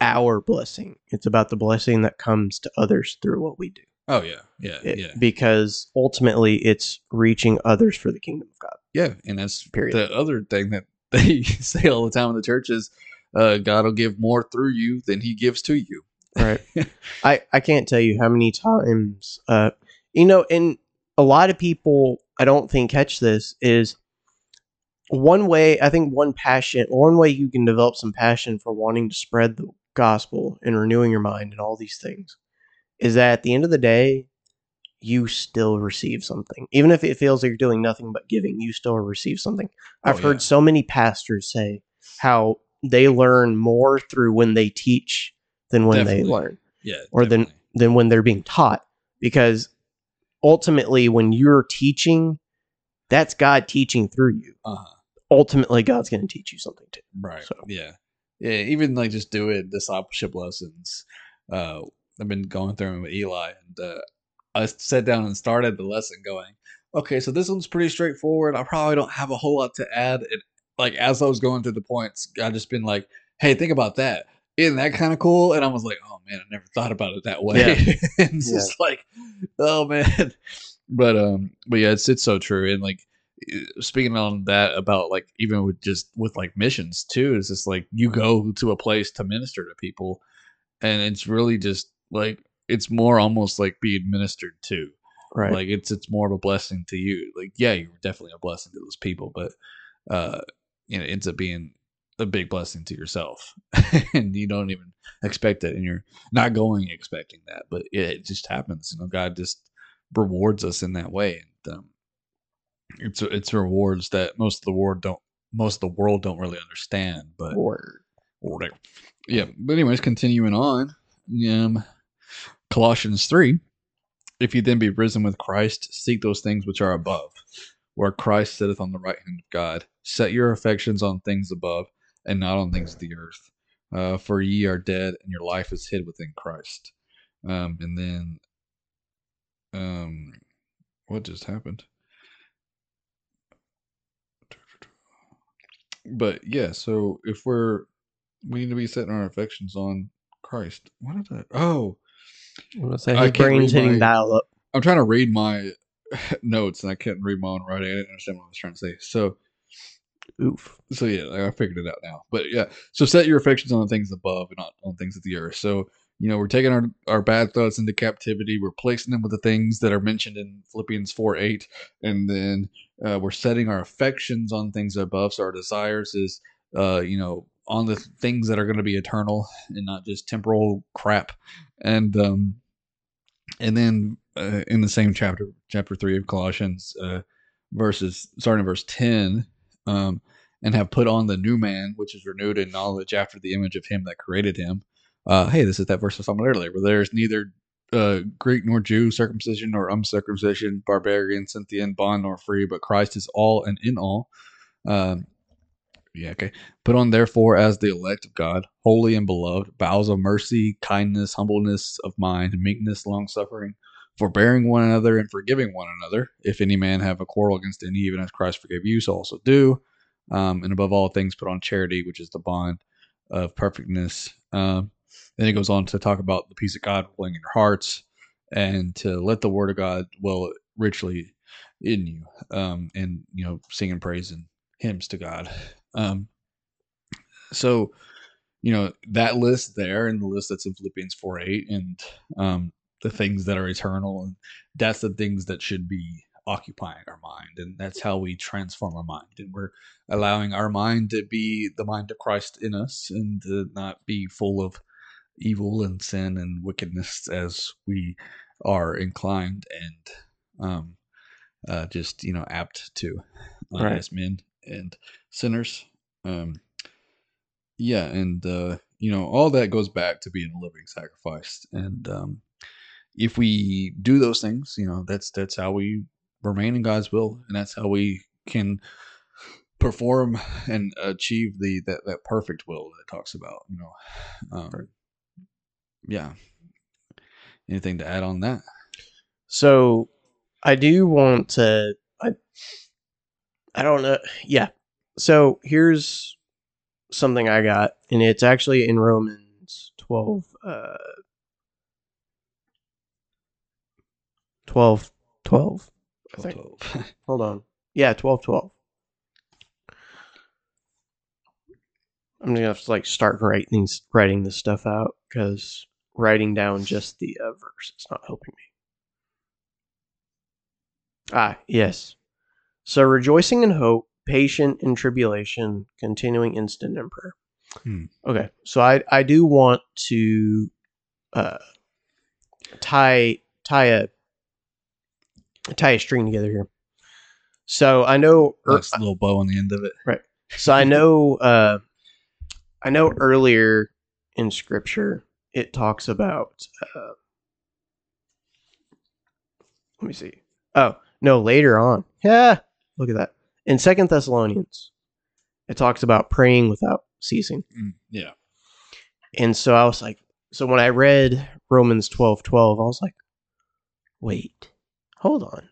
our blessing. It's about the blessing that comes to others through what we do. oh yeah yeah It- yeah Because ultimately, it's reaching others for the kingdom of God. yeah and that's Period. the other thing that (laughs) they say all the time in the church is uh, god will give more through you than he gives to you Right. (laughs) I I can't tell you how many times, uh, you know, and a lot of people I don't think catch this is one way. I think one passion, one way you can develop some passion for wanting to spread the gospel and renewing your mind and all these things is that at the end of the day, you still receive something, even if it feels like you're doing nothing but giving. You still receive something. Oh, I've heard yeah. so many pastors say how they learn more through when they teach than when Definitely. they learn yeah Or definitely. than when they're being taught because ultimately when you're teaching that's god teaching through you uh-huh ultimately god's going to teach you something too right So- yeah yeah, even like just doing discipleship lessons. Uh, I've been going through them with Eli, and uh, I sat down and started the lesson going, okay, so this one's pretty straightforward. I probably don't have a whole lot to add. And like as I was going through the points, I just been like, hey, think about that. Isn't that kind of cool? And I was like, oh man, I never thought about it that way. Yeah. (laughs) and it's just like, oh man. (laughs) But um, but yeah, it's it's so true. And like speaking on that about like even with just with like missions too, it's just like you go to a place to minister to people, and it's really just like it's more almost like being ministered to. Right. Like it's it's more of a blessing to you. Like yeah, you're definitely a blessing to those people, but uh, you know, it ends up being a big blessing to yourself, (laughs) and you don't even expect it, and you're not going expecting that, but it, just happens. You know, God just rewards us in that way, and um, it's it's rewards that most of the world don't most of the world don't really understand, but Word. Yeah, but anyways, continuing on, um, Colossians three. If you then be risen with Christ, seek those things which are above, where Christ sitteth on the right hand of God. Set your affections on things above, and not on things of the earth. Uh, for ye are dead, and your life is hid within Christ. Um, and then, um, what just happened? But yeah, so if we're we need to be setting our affections on Christ. What did I? Oh, gonna say I brain's read hitting my- dial up. I'm trying to read my (laughs) notes and I can't read my own writing. I didn't understand what I was trying to say. So, Oof. so yeah, I figured it out now. But yeah, so set your affections on the things above and not on things of the earth. So you know, we're taking our our bad thoughts into captivity. We're placing them with the things that are mentioned in Philippians four eight, and then uh, we're setting our affections on things above. So our desires is, uh, you know, on the things that are going to be eternal and not just temporal crap. And um, and then uh, in the same chapter, chapter three of Colossians, uh, verses starting in verse ten, um, and have put on the new man, which is renewed in knowledge after the image of him that created him. Uh, hey, this is that verse I about earlier, where there's neither uh, Greek nor Jew, circumcision nor uncircumcision, barbarian, Scythian, bond nor free, but Christ is all and in all. Um, yeah, okay. Put on therefore as the elect of God, holy and beloved, bowels of mercy, kindness, humbleness of mind, meekness, long suffering, forbearing one another and forgiving one another. If any man have a quarrel against any, even as Christ forgave you, so also do. Um, and above all things, put on charity, which is the bond of perfectness. Um, then it goes on to talk about the peace of God dwelling in your hearts, and to let the word of God dwell richly in you, um, and you know, singing praise and hymns to God. Um, so, you know, that list there, and the list that's in Philippians four eight, and um, the things that are eternal, and that's the things that should be occupying our mind, and that's how we transform our mind, and we're allowing our mind to be the mind of Christ in us, and to not be full of evil and sin and wickedness as we are inclined and um, uh, just you know apt to uh, Right. as men and sinners. Um, yeah, and uh, you know all that goes back to being a living sacrifice, and um, if we do those things, you know that's that's how we remain in God's will, and that's how we can perform and achieve the that, that perfect will that it talks about. You know, um, yeah. Anything to add on that? So I do want to I I don't know. Yeah. So here's something I got and it's actually in Romans 12 uh 12 12 I think. (laughs) Hold on. Yeah, 12 12. I'm gonna have to like start writing these, writing this stuff out because writing down just the uh, verse is not helping me. Ah, yes. So rejoicing in hope, patient in tribulation, continuing instant in prayer. Hmm. Okay, so I I do want to uh tie tie a tie a string together here. So I know er- Nice little bow on the end of it. Right. So I know (laughs) uh I know earlier in scripture it talks about uh let me see. Oh, no, later on. Yeah. Look at that. In Second Thessalonians, it talks about praying without ceasing. Mm, yeah. And so I was like, so when I read Romans twelve twelve, I was like, wait, hold on.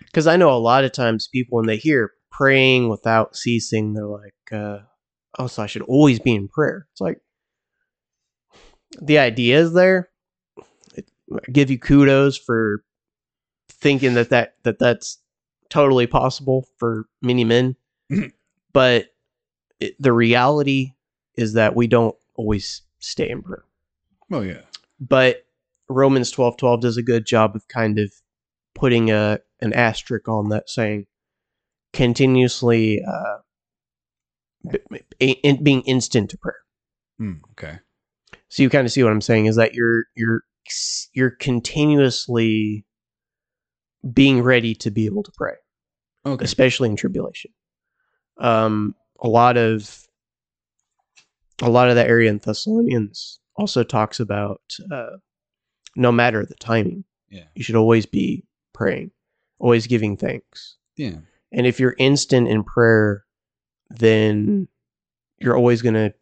Because I know a lot of times people, when they hear praying without ceasing, they're like, uh, oh, so I should always be in prayer. It's like, the idea is there. It, I give you kudos for thinking that, that, that that's totally possible for many men. but it, the reality is that we don't always stay in prayer Oh yeah. but Romans twelve twelve does a good job of kind of putting a an asterisk on that, saying continuously uh, b- in, being instant to prayer. Mm, okay. So you kind of see what I'm saying is that you're you're you're continuously being ready to be able to pray, Okay. especially in tribulation. Um, a lot of a lot of that area in Thessalonians also talks about uh, no matter the timing, Yeah. you should always be praying, always giving thanks. Yeah. And if you're instant in prayer, then you're always going to.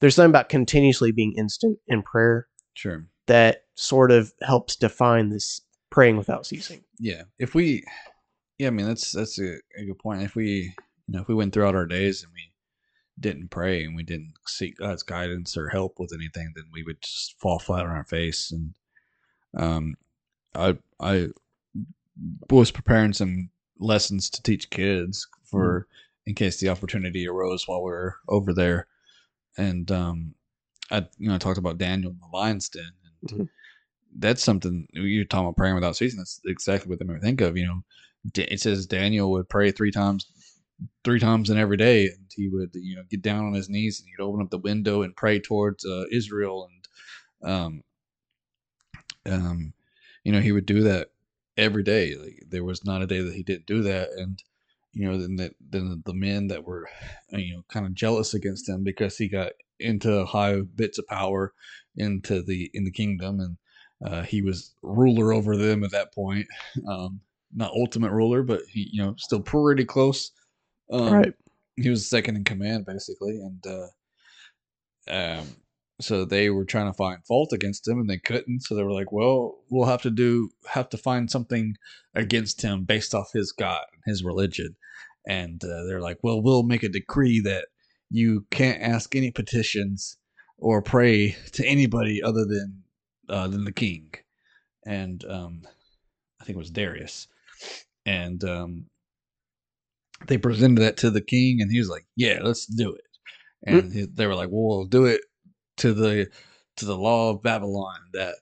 There's something about continuously being instant in prayer Sure. that sort of helps define this praying without ceasing. Yeah. If we, yeah, I mean that's that's a, a good point. If we, you know, if we went throughout our days and we didn't pray and we didn't seek God's guidance or help with anything, then we would just fall flat on our face. And um, I I was preparing some lessons to teach kids for in case the opportunity arose while we were over there, and um, I you know I talked about Daniel in the lion's den, and Mhm. that's something you're talking about praying without ceasing. That's exactly what they made me think of. You know, it says Daniel would pray three times, three times in every day, and he would you know get down on his knees and he'd open up the window and pray towards uh, Israel, and um, um, you know he would do that every day. Like there was not a day that he didn't do that, and you know then that then the men that were you know kind of jealous against him because he got into high bits of power into the in the kingdom and uh, he was ruler over them at that point um, not ultimate ruler but he you know still pretty close um, right. he was second in command basically and uh um so they were trying to find fault against him and they couldn't. So they were like well we'll have to do have to find something against him based off his god and his religion. And uh, they're like well we'll make a decree that you can't ask any petitions or pray to anybody other than uh, than the king. And um i think it was darius. And um they presented that to the king and he was like yeah let's do it. And he, they were like well we'll do it to the to the law of babylon that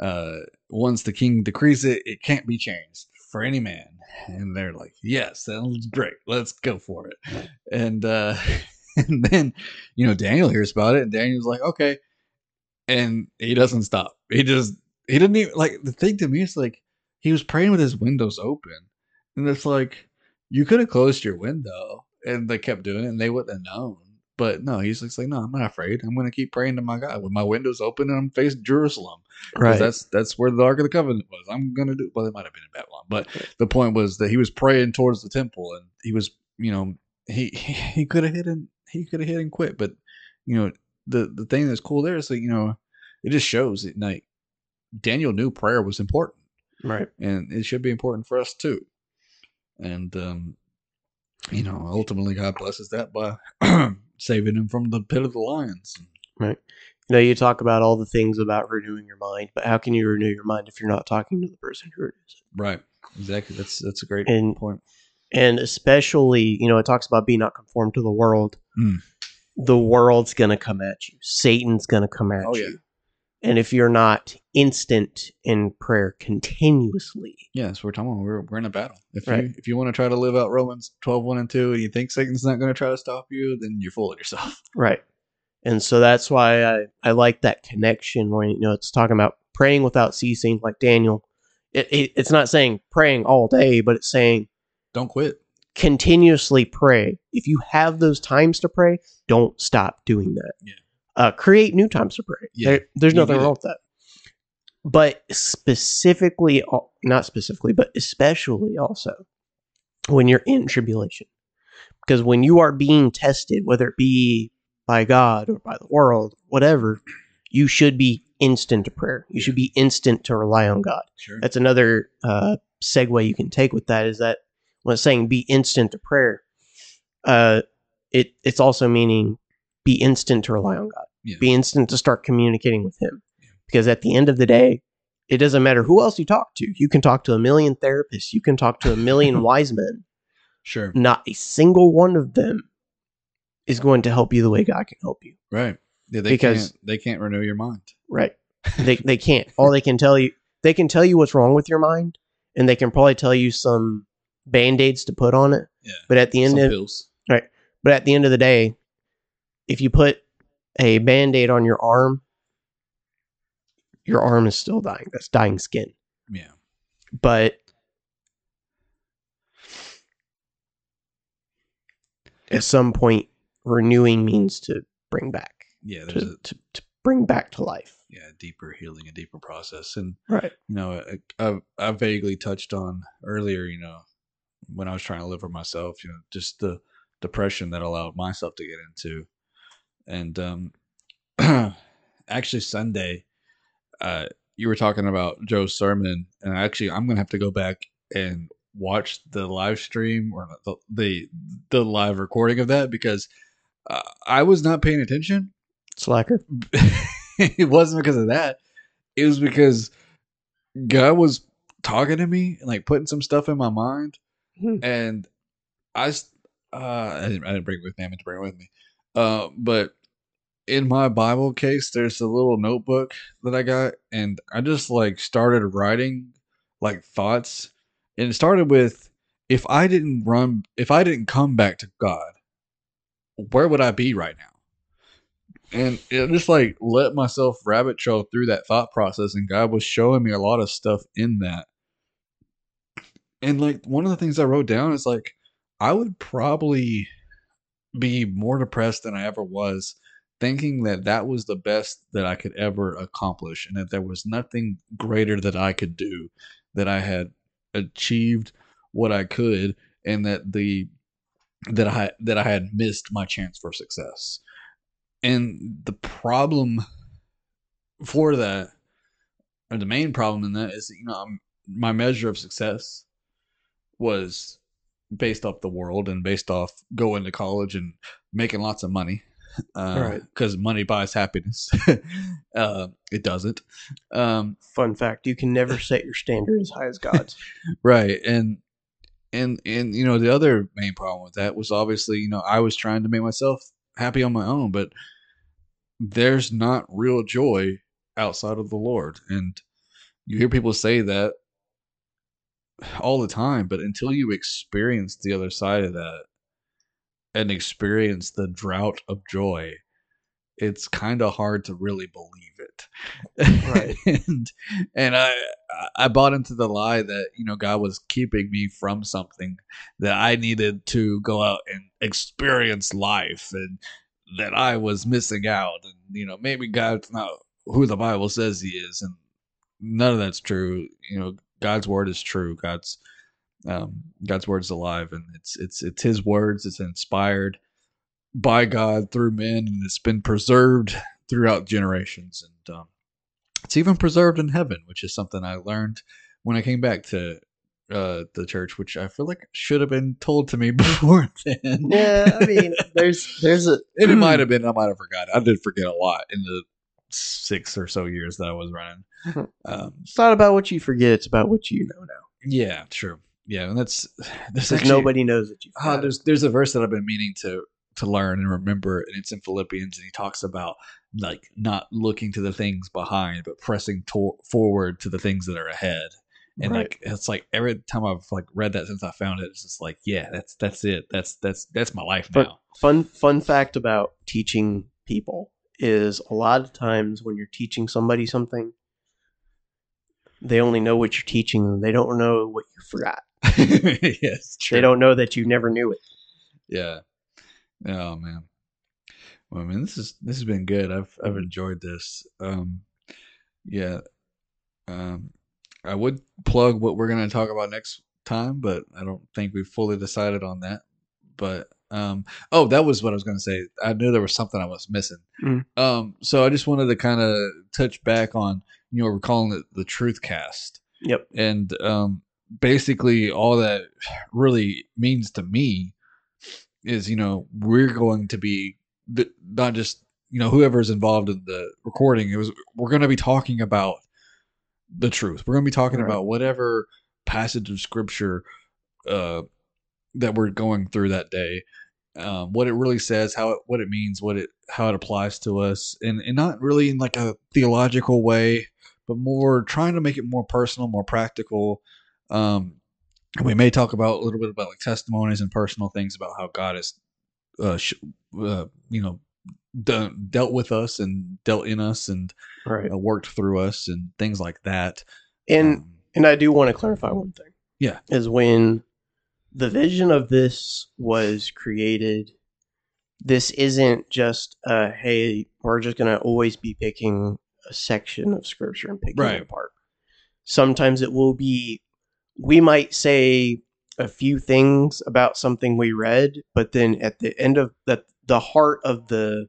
uh once the king decrees it it can't be changed for any man. And they're like yes sounds great. Let's go for it. And uh (laughs) and then you know daniel hears about it and daniel's like okay. And he doesn't stop. He just he didn't even like the thing to me is like he was praying with his windows open and it's like you could have closed your window and they kept doing it and they wouldn't have known. But no, he's just like, no, I'm not afraid. I'm gonna keep praying to my God with my windows open and I'm facing Jerusalem. Right. That's that's where the Ark of the Covenant was. I'm gonna do well, it might have been in Babylon. But the point was that he was praying towards the temple and he was, you know, he (laughs) he could have hit and he could have hit and quit. But you know, the the thing that's cool there is that, you know, it just shows that like Daniel knew prayer was important right. and it should be important for us too. And um, you know, ultimately, God blesses that by (clears throat) saving him from the pit of the lions. Right. You know, you talk about all the things about renewing your mind, but how can you renew your mind if you're not talking to the person who renews it? Right. Exactly. That's that's a great And point. and especially, you know, it talks about being not conformed to the world. Mm. The world's gonna come at you. Satan's gonna come at you. Oh, yeah. And if you're not instant in prayer continuously, Yeah, that's what we're talking about. We're, we're in a battle. If Right. you if you want to try to live out Romans 12, 1 and 2, and you think Satan's not going to try to stop you, then you're fooling yourself. (laughs) right? And so that's why I, I like that connection when you know it's talking about praying without ceasing, like Daniel. It, it, it's not saying praying all day, but it's saying Don't quit. continuously pray. If you have those times to pray, don't stop doing that. Yeah. Uh, create new times to pray. Yeah, There- there's nothing wrong with that. But specifically, not specifically, but especially also when you're in tribulation. Because when you are being tested, whether it be by God or by the world, whatever, you should be instant to prayer. You should be instant to rely on God. Sure. That's another uh, segue you can take with that is that when it's saying be instant to prayer, uh, it it's also meaning be instant to rely on God. Yeah. Be instant to start communicating with Him. Yeah. Because at the end of the day, it doesn't matter who else you talk to. You can talk to a million therapists. You can talk to a million (laughs) wise men. Sure. Not a single one of them is going to help you the way God can help you. Right. Yeah, they Because- can't they can't renew your mind. Right. (laughs) They they can't. All they can tell you they can tell you what's wrong with your mind and they can probably tell you some band-aids to put on it. Yeah. But at the end Some of pills. but at the end of the day, if you put a band-aid on your arm, your arm is still dying. That's dying skin. Yeah. But at some point renewing means to bring back. Yeah, there's To, a to, to bring back to life. yeah, deeper healing, a deeper process. And Right. you know, I, I, I vaguely touched on earlier, you know, when I was trying to live for myself, you know, just the depression that allowed myself to get into. And um, (clears throat) actually, Sunday, uh, you were talking about Joe's sermon, and actually, I'm gonna have to go back and watch the live stream or the the, the live recording of that because uh, I was not paying attention Slacker. (laughs) it wasn't because of that. It was because God was talking to me and like putting some stuff in my mind, Hmm. and I, uh, I didn't, I didn't bring it with me. I meant to bring it with me. Uh, but in my Bible case, there's a little notebook that I got, and I just like started writing like thoughts, and it started with, if I didn't run, if I didn't come back to God, where would I be right now? and it just like let myself rabbit trail through that thought process and god was showing me a lot of stuff in that and like one of the things i wrote down is like i would probably be more depressed than i ever was thinking that that was the best that i could ever accomplish and that there was nothing greater that i could do that i had achieved what i could and that the that i that i had missed my chance for success. And the problem for that, or the main problem in that, is that, you know um, my measure of success was based off the world and based off going to college and making lots of money. Right. Because money buys happiness. (laughs) uh, it doesn't. Um, Fun fact: you can never set your standard as high as God's. (laughs) right and and and you know the other main problem with that was obviously you know i was trying to make myself happy on my own but there's not real joy outside of the lord and you hear people say that all the time but until you experience the other side of that and experience the drought of joy it's kind of hard to really believe it Right. (laughs) and and i i bought into the lie that you know god was keeping me from something that i needed to go out and experience life and that i was missing out and you know maybe god's not who the bible says he is and none of that's true you know god's word is true. God's um god's word is alive and it's it's it's his words. It's inspired by god through men and it's been preserved (laughs) throughout generations. And um it's even preserved in heaven which is something i learned when i came back to uh the church which i feel like should have been told to me (laughs) before then. Yeah, I mean, there's there's a (laughs) and it might (clears throat) have been i might have forgotten i did forget a lot in the six or so years that i was running (laughs) um It's not about what you forget; it's about what you know now. yeah true yeah and that's (sighs) this actually nobody knows that you. Ah, there's there's a verse that I've been meaning to to learn and remember, and it's in Philippians, and he talks about like not looking to the things behind, but pressing to- forward to the things that are ahead. And Right. like it's like every time I've like read that since I found it, it's just like yeah, that's that's it. That's that's that's my life But- now. fun fun fact about teaching people is a lot of times when you're teaching somebody something, they only know what you're teaching them. They don't know what you forgot. (laughs) yes, true. They don't know that you never knew it. Yeah. Oh man. Well, I mean, this is this has been good. I've I've enjoyed this. Um, yeah. Um, I would plug what we're gonna talk about next time, but I don't think we've fully decided on that. But Um, oh, that was what I was going to say. I knew there was something I was missing. Mm. Um, so I just wanted to kind of touch back on, you know, we're calling it the Truth Cast. Yep. And um, basically, all that really means to me is, you know, we're going to be th- not just, you know, whoever's involved in the recording. It was we're going to be talking about the truth. We're going to be talking Right. about whatever passage of scripture uh, that we're going through that day um, what it really says, how it, what it means, what it how it applies to us, and and not really in like a theological way, but more trying to make it more personal, more practical. Um, and we may talk about a little bit about like testimonies and personal things about how God has, uh, sh- uh you know, done, dealt with us and dealt in us and Right. uh, worked through us and things like that. And Um, and I do want to clarify one thing. Yeah. Is when the vision of this was created, this isn't just uh hey, we're just gonna always be picking a section of scripture and picking Right. it apart. Sometimes it will be we might say a few things about something we read, but then at the end of that the heart of the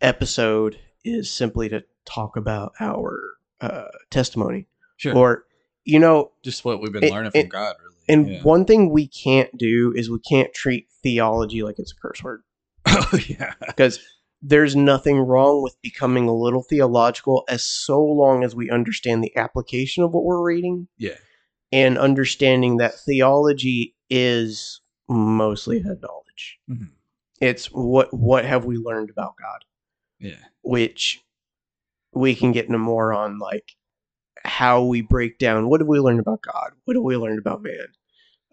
episode is simply to talk about our uh, testimony sure, or you know just what we've been it- learning from it- God, really. And yeah. one thing we can't do is we can't treat theology like it's a curse word (laughs) oh yeah, because there's nothing wrong with becoming a little theological as so long as we understand the application of what we're reading yeah, and understanding that theology is mostly head knowledge Mhm. it's what what have we learned about god yeah. which we can get into more on like how we break down what have we learned about God? What have we learned about man?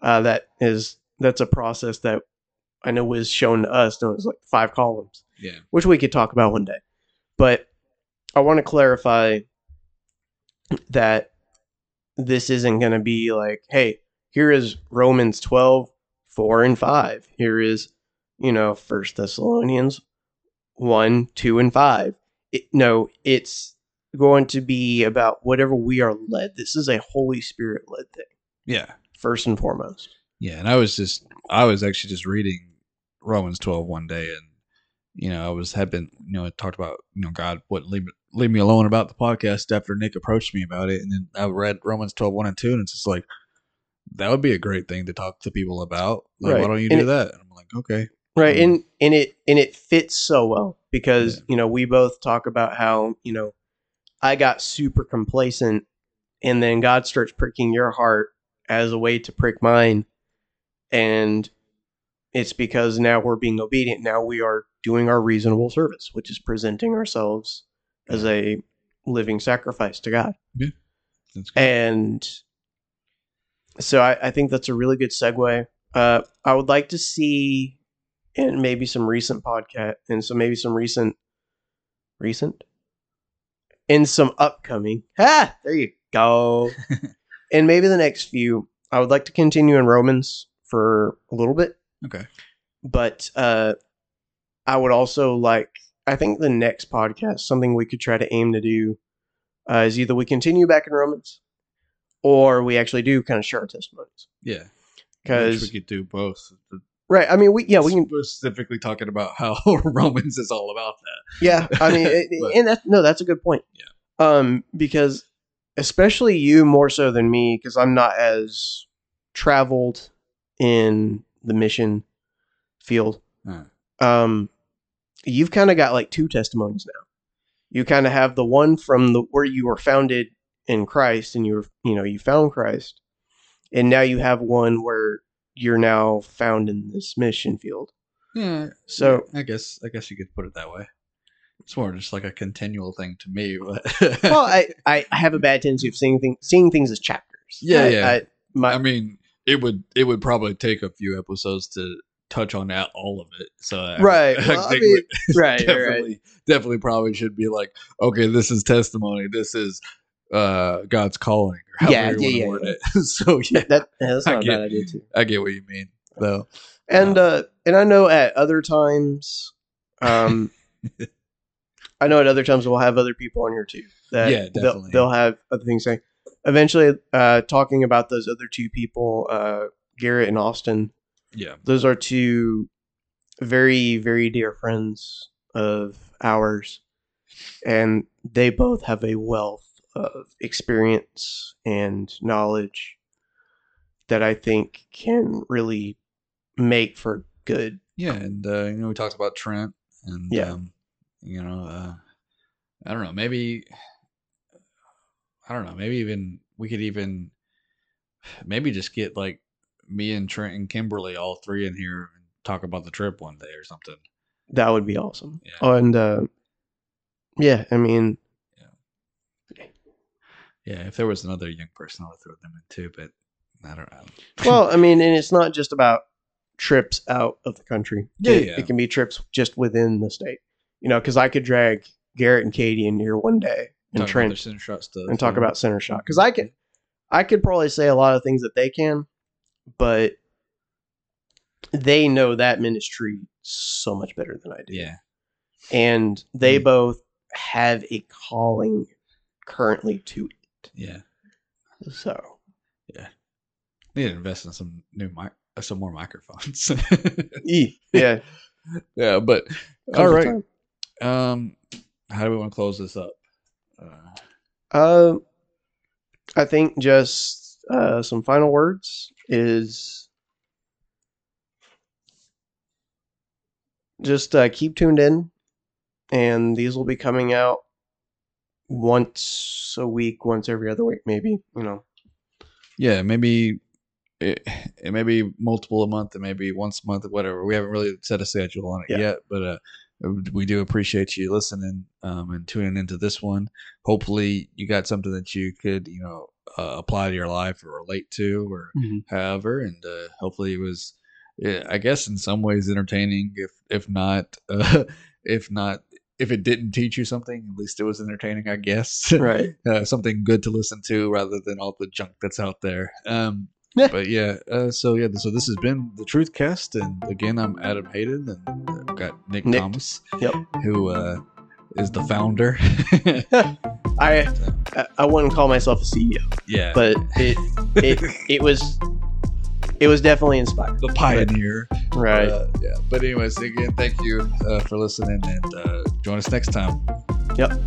Uh, that is that's a process that I know was shown to us known as like five columns, Yeah. which we could talk about one day. But I want to clarify that this isn't going to be like, hey, here is Romans 12, 4 and 5. Here is, you know, First Thessalonians 1, 2, and 5. It, no, it's going to be about whatever we are led. This is a Holy Spirit led thing, Yeah. first and foremost. Yeah. And I was just, I was actually just reading Romans 12 one day and, you know, I was, had been, you know, talked about, you know, God wouldn't leave, me- leave me alone about the podcast after Nick approached me about it. And then I read Romans 12, 1 and 2, and it's just like, that would be a great thing to talk to people about. Like, Right. why don't you And do it- that? And I'm like, okay. Right, Um, and and it and it fits so well because Yeah. you know we both talk about how you know I got super complacent, and then God starts pricking your heart as a way to prick mine, and it's because now we're being obedient. Now we are doing our reasonable service, which is presenting ourselves as a living sacrifice to God. Good. And so I, I think that's a really good segue. Uh, I would like to see and maybe some recent podcast and so maybe some recent recent and some upcoming. (laughs) Ah, there you go. (laughs) and maybe the next few. I would like to continue in Romans for a little bit, okay. but uh, I would also like. I think the next podcast, something we could try to aim to do, uh, is either we continue back in Romans, or we actually do kind of share our testimonies. Yeah. Because we could do both. Right, I mean, we yeah we can specifically talking about how (laughs) Romans is all about that. yeah I mean, it, (laughs) But- and that's no, that's a good point. Yeah. Um, because especially you more so than me, because I'm not as traveled in the mission field. Uh, um, you've kind of got like two testimonies now. You kind of have the one from the where you were founded in Christ and you were, you know, you found Christ, and now you have one where you're now found in this mission field. Hmm. yeah. So I guess I guess you could put it that way. It's more just like a continual thing to me, but (laughs) well, I, I have a bad tendency of seeing things seeing things as chapters. Yeah, I, yeah. I, my, I mean, it would it would probably take a few episodes to touch on that all of it. So I- Right. (laughs) I, Well, I think mean, right, right, right. (laughs) definitely definitely probably should be like, okay, this is testimony. This is uh God's calling. Or Yeah, you yeah, yeah, it. (laughs) so yeah, That yeah, that's I not a get- bad idea too. I get what you mean. Though. And uh and I know at other times um (laughs) I know at other times we'll have other people on here too. That Yeah, they'll, definitely. they'll have other things saying. Eventually uh talking about those other two people, uh Garrett and Austin, Yeah. those are two very, very dear friends of ours, and they both have a wealth of experience and knowledge that I think can really make for good. Yeah, and uh, you know we talked about Trent, and Yeah. um, you know, uh, I don't know, maybe I don't know, maybe even we could even maybe just get like me and Trent and Kimberly all three in here and talk about the trip one day or something. That would be awesome. Yeah. Oh, and uh, yeah, I mean, Yeah, if there was another young person, I would throw them in too, but I don't know. (laughs) well, I mean, and it's not just about trips out of the country. Yeah, it, yeah. it can be trips just within the state. You know, because I could drag Garrett and Katie in here one day and Talk their center shot stuff and talk yeah. about center shot because I can, I could probably say a lot of things that they can, but they know that ministry so much better than I do. Yeah, and they Mm. both have a calling currently to yeah. So. Yeah. Need to invest in some new mic, uh, some more microphones. Yeah. (laughs) yeah, but all right. Um, how do we want to close this up? Uh, Uh, I think just uh, some final words is just uh, keep tuned in, and these will be coming out once a week, once every other week, maybe. You know, yeah, maybe it, it may be multiple a month, it may be once a month, whatever. We haven't really set a schedule on it Yeah. yet, but uh, we do appreciate you listening um, and tuning into this one. Hopefully, you got something that you could, you know, uh, apply to your life or relate to, or however, and uh, hopefully it was, I guess, in some ways entertaining. If if not, uh, (laughs) if not. If it didn't teach you something, at least it was entertaining, I guess. (laughs) right? uh, something good to listen to rather than all the junk that's out there. Um, Yeah. But yeah, uh, so yeah, so this has been the Truth Cast, and again, I'm Adam Hayden, and I've got Nick, Nick. Thomas, Yep. who uh, is the founder. (laughs) (laughs) I I- I wouldn't call myself a CEO, yeah, but it it it was it was definitely inspired. the pioneer. Right. Uh, yeah. But anyways, again, thank you uh, for listening, and uh, join us next time. Yep.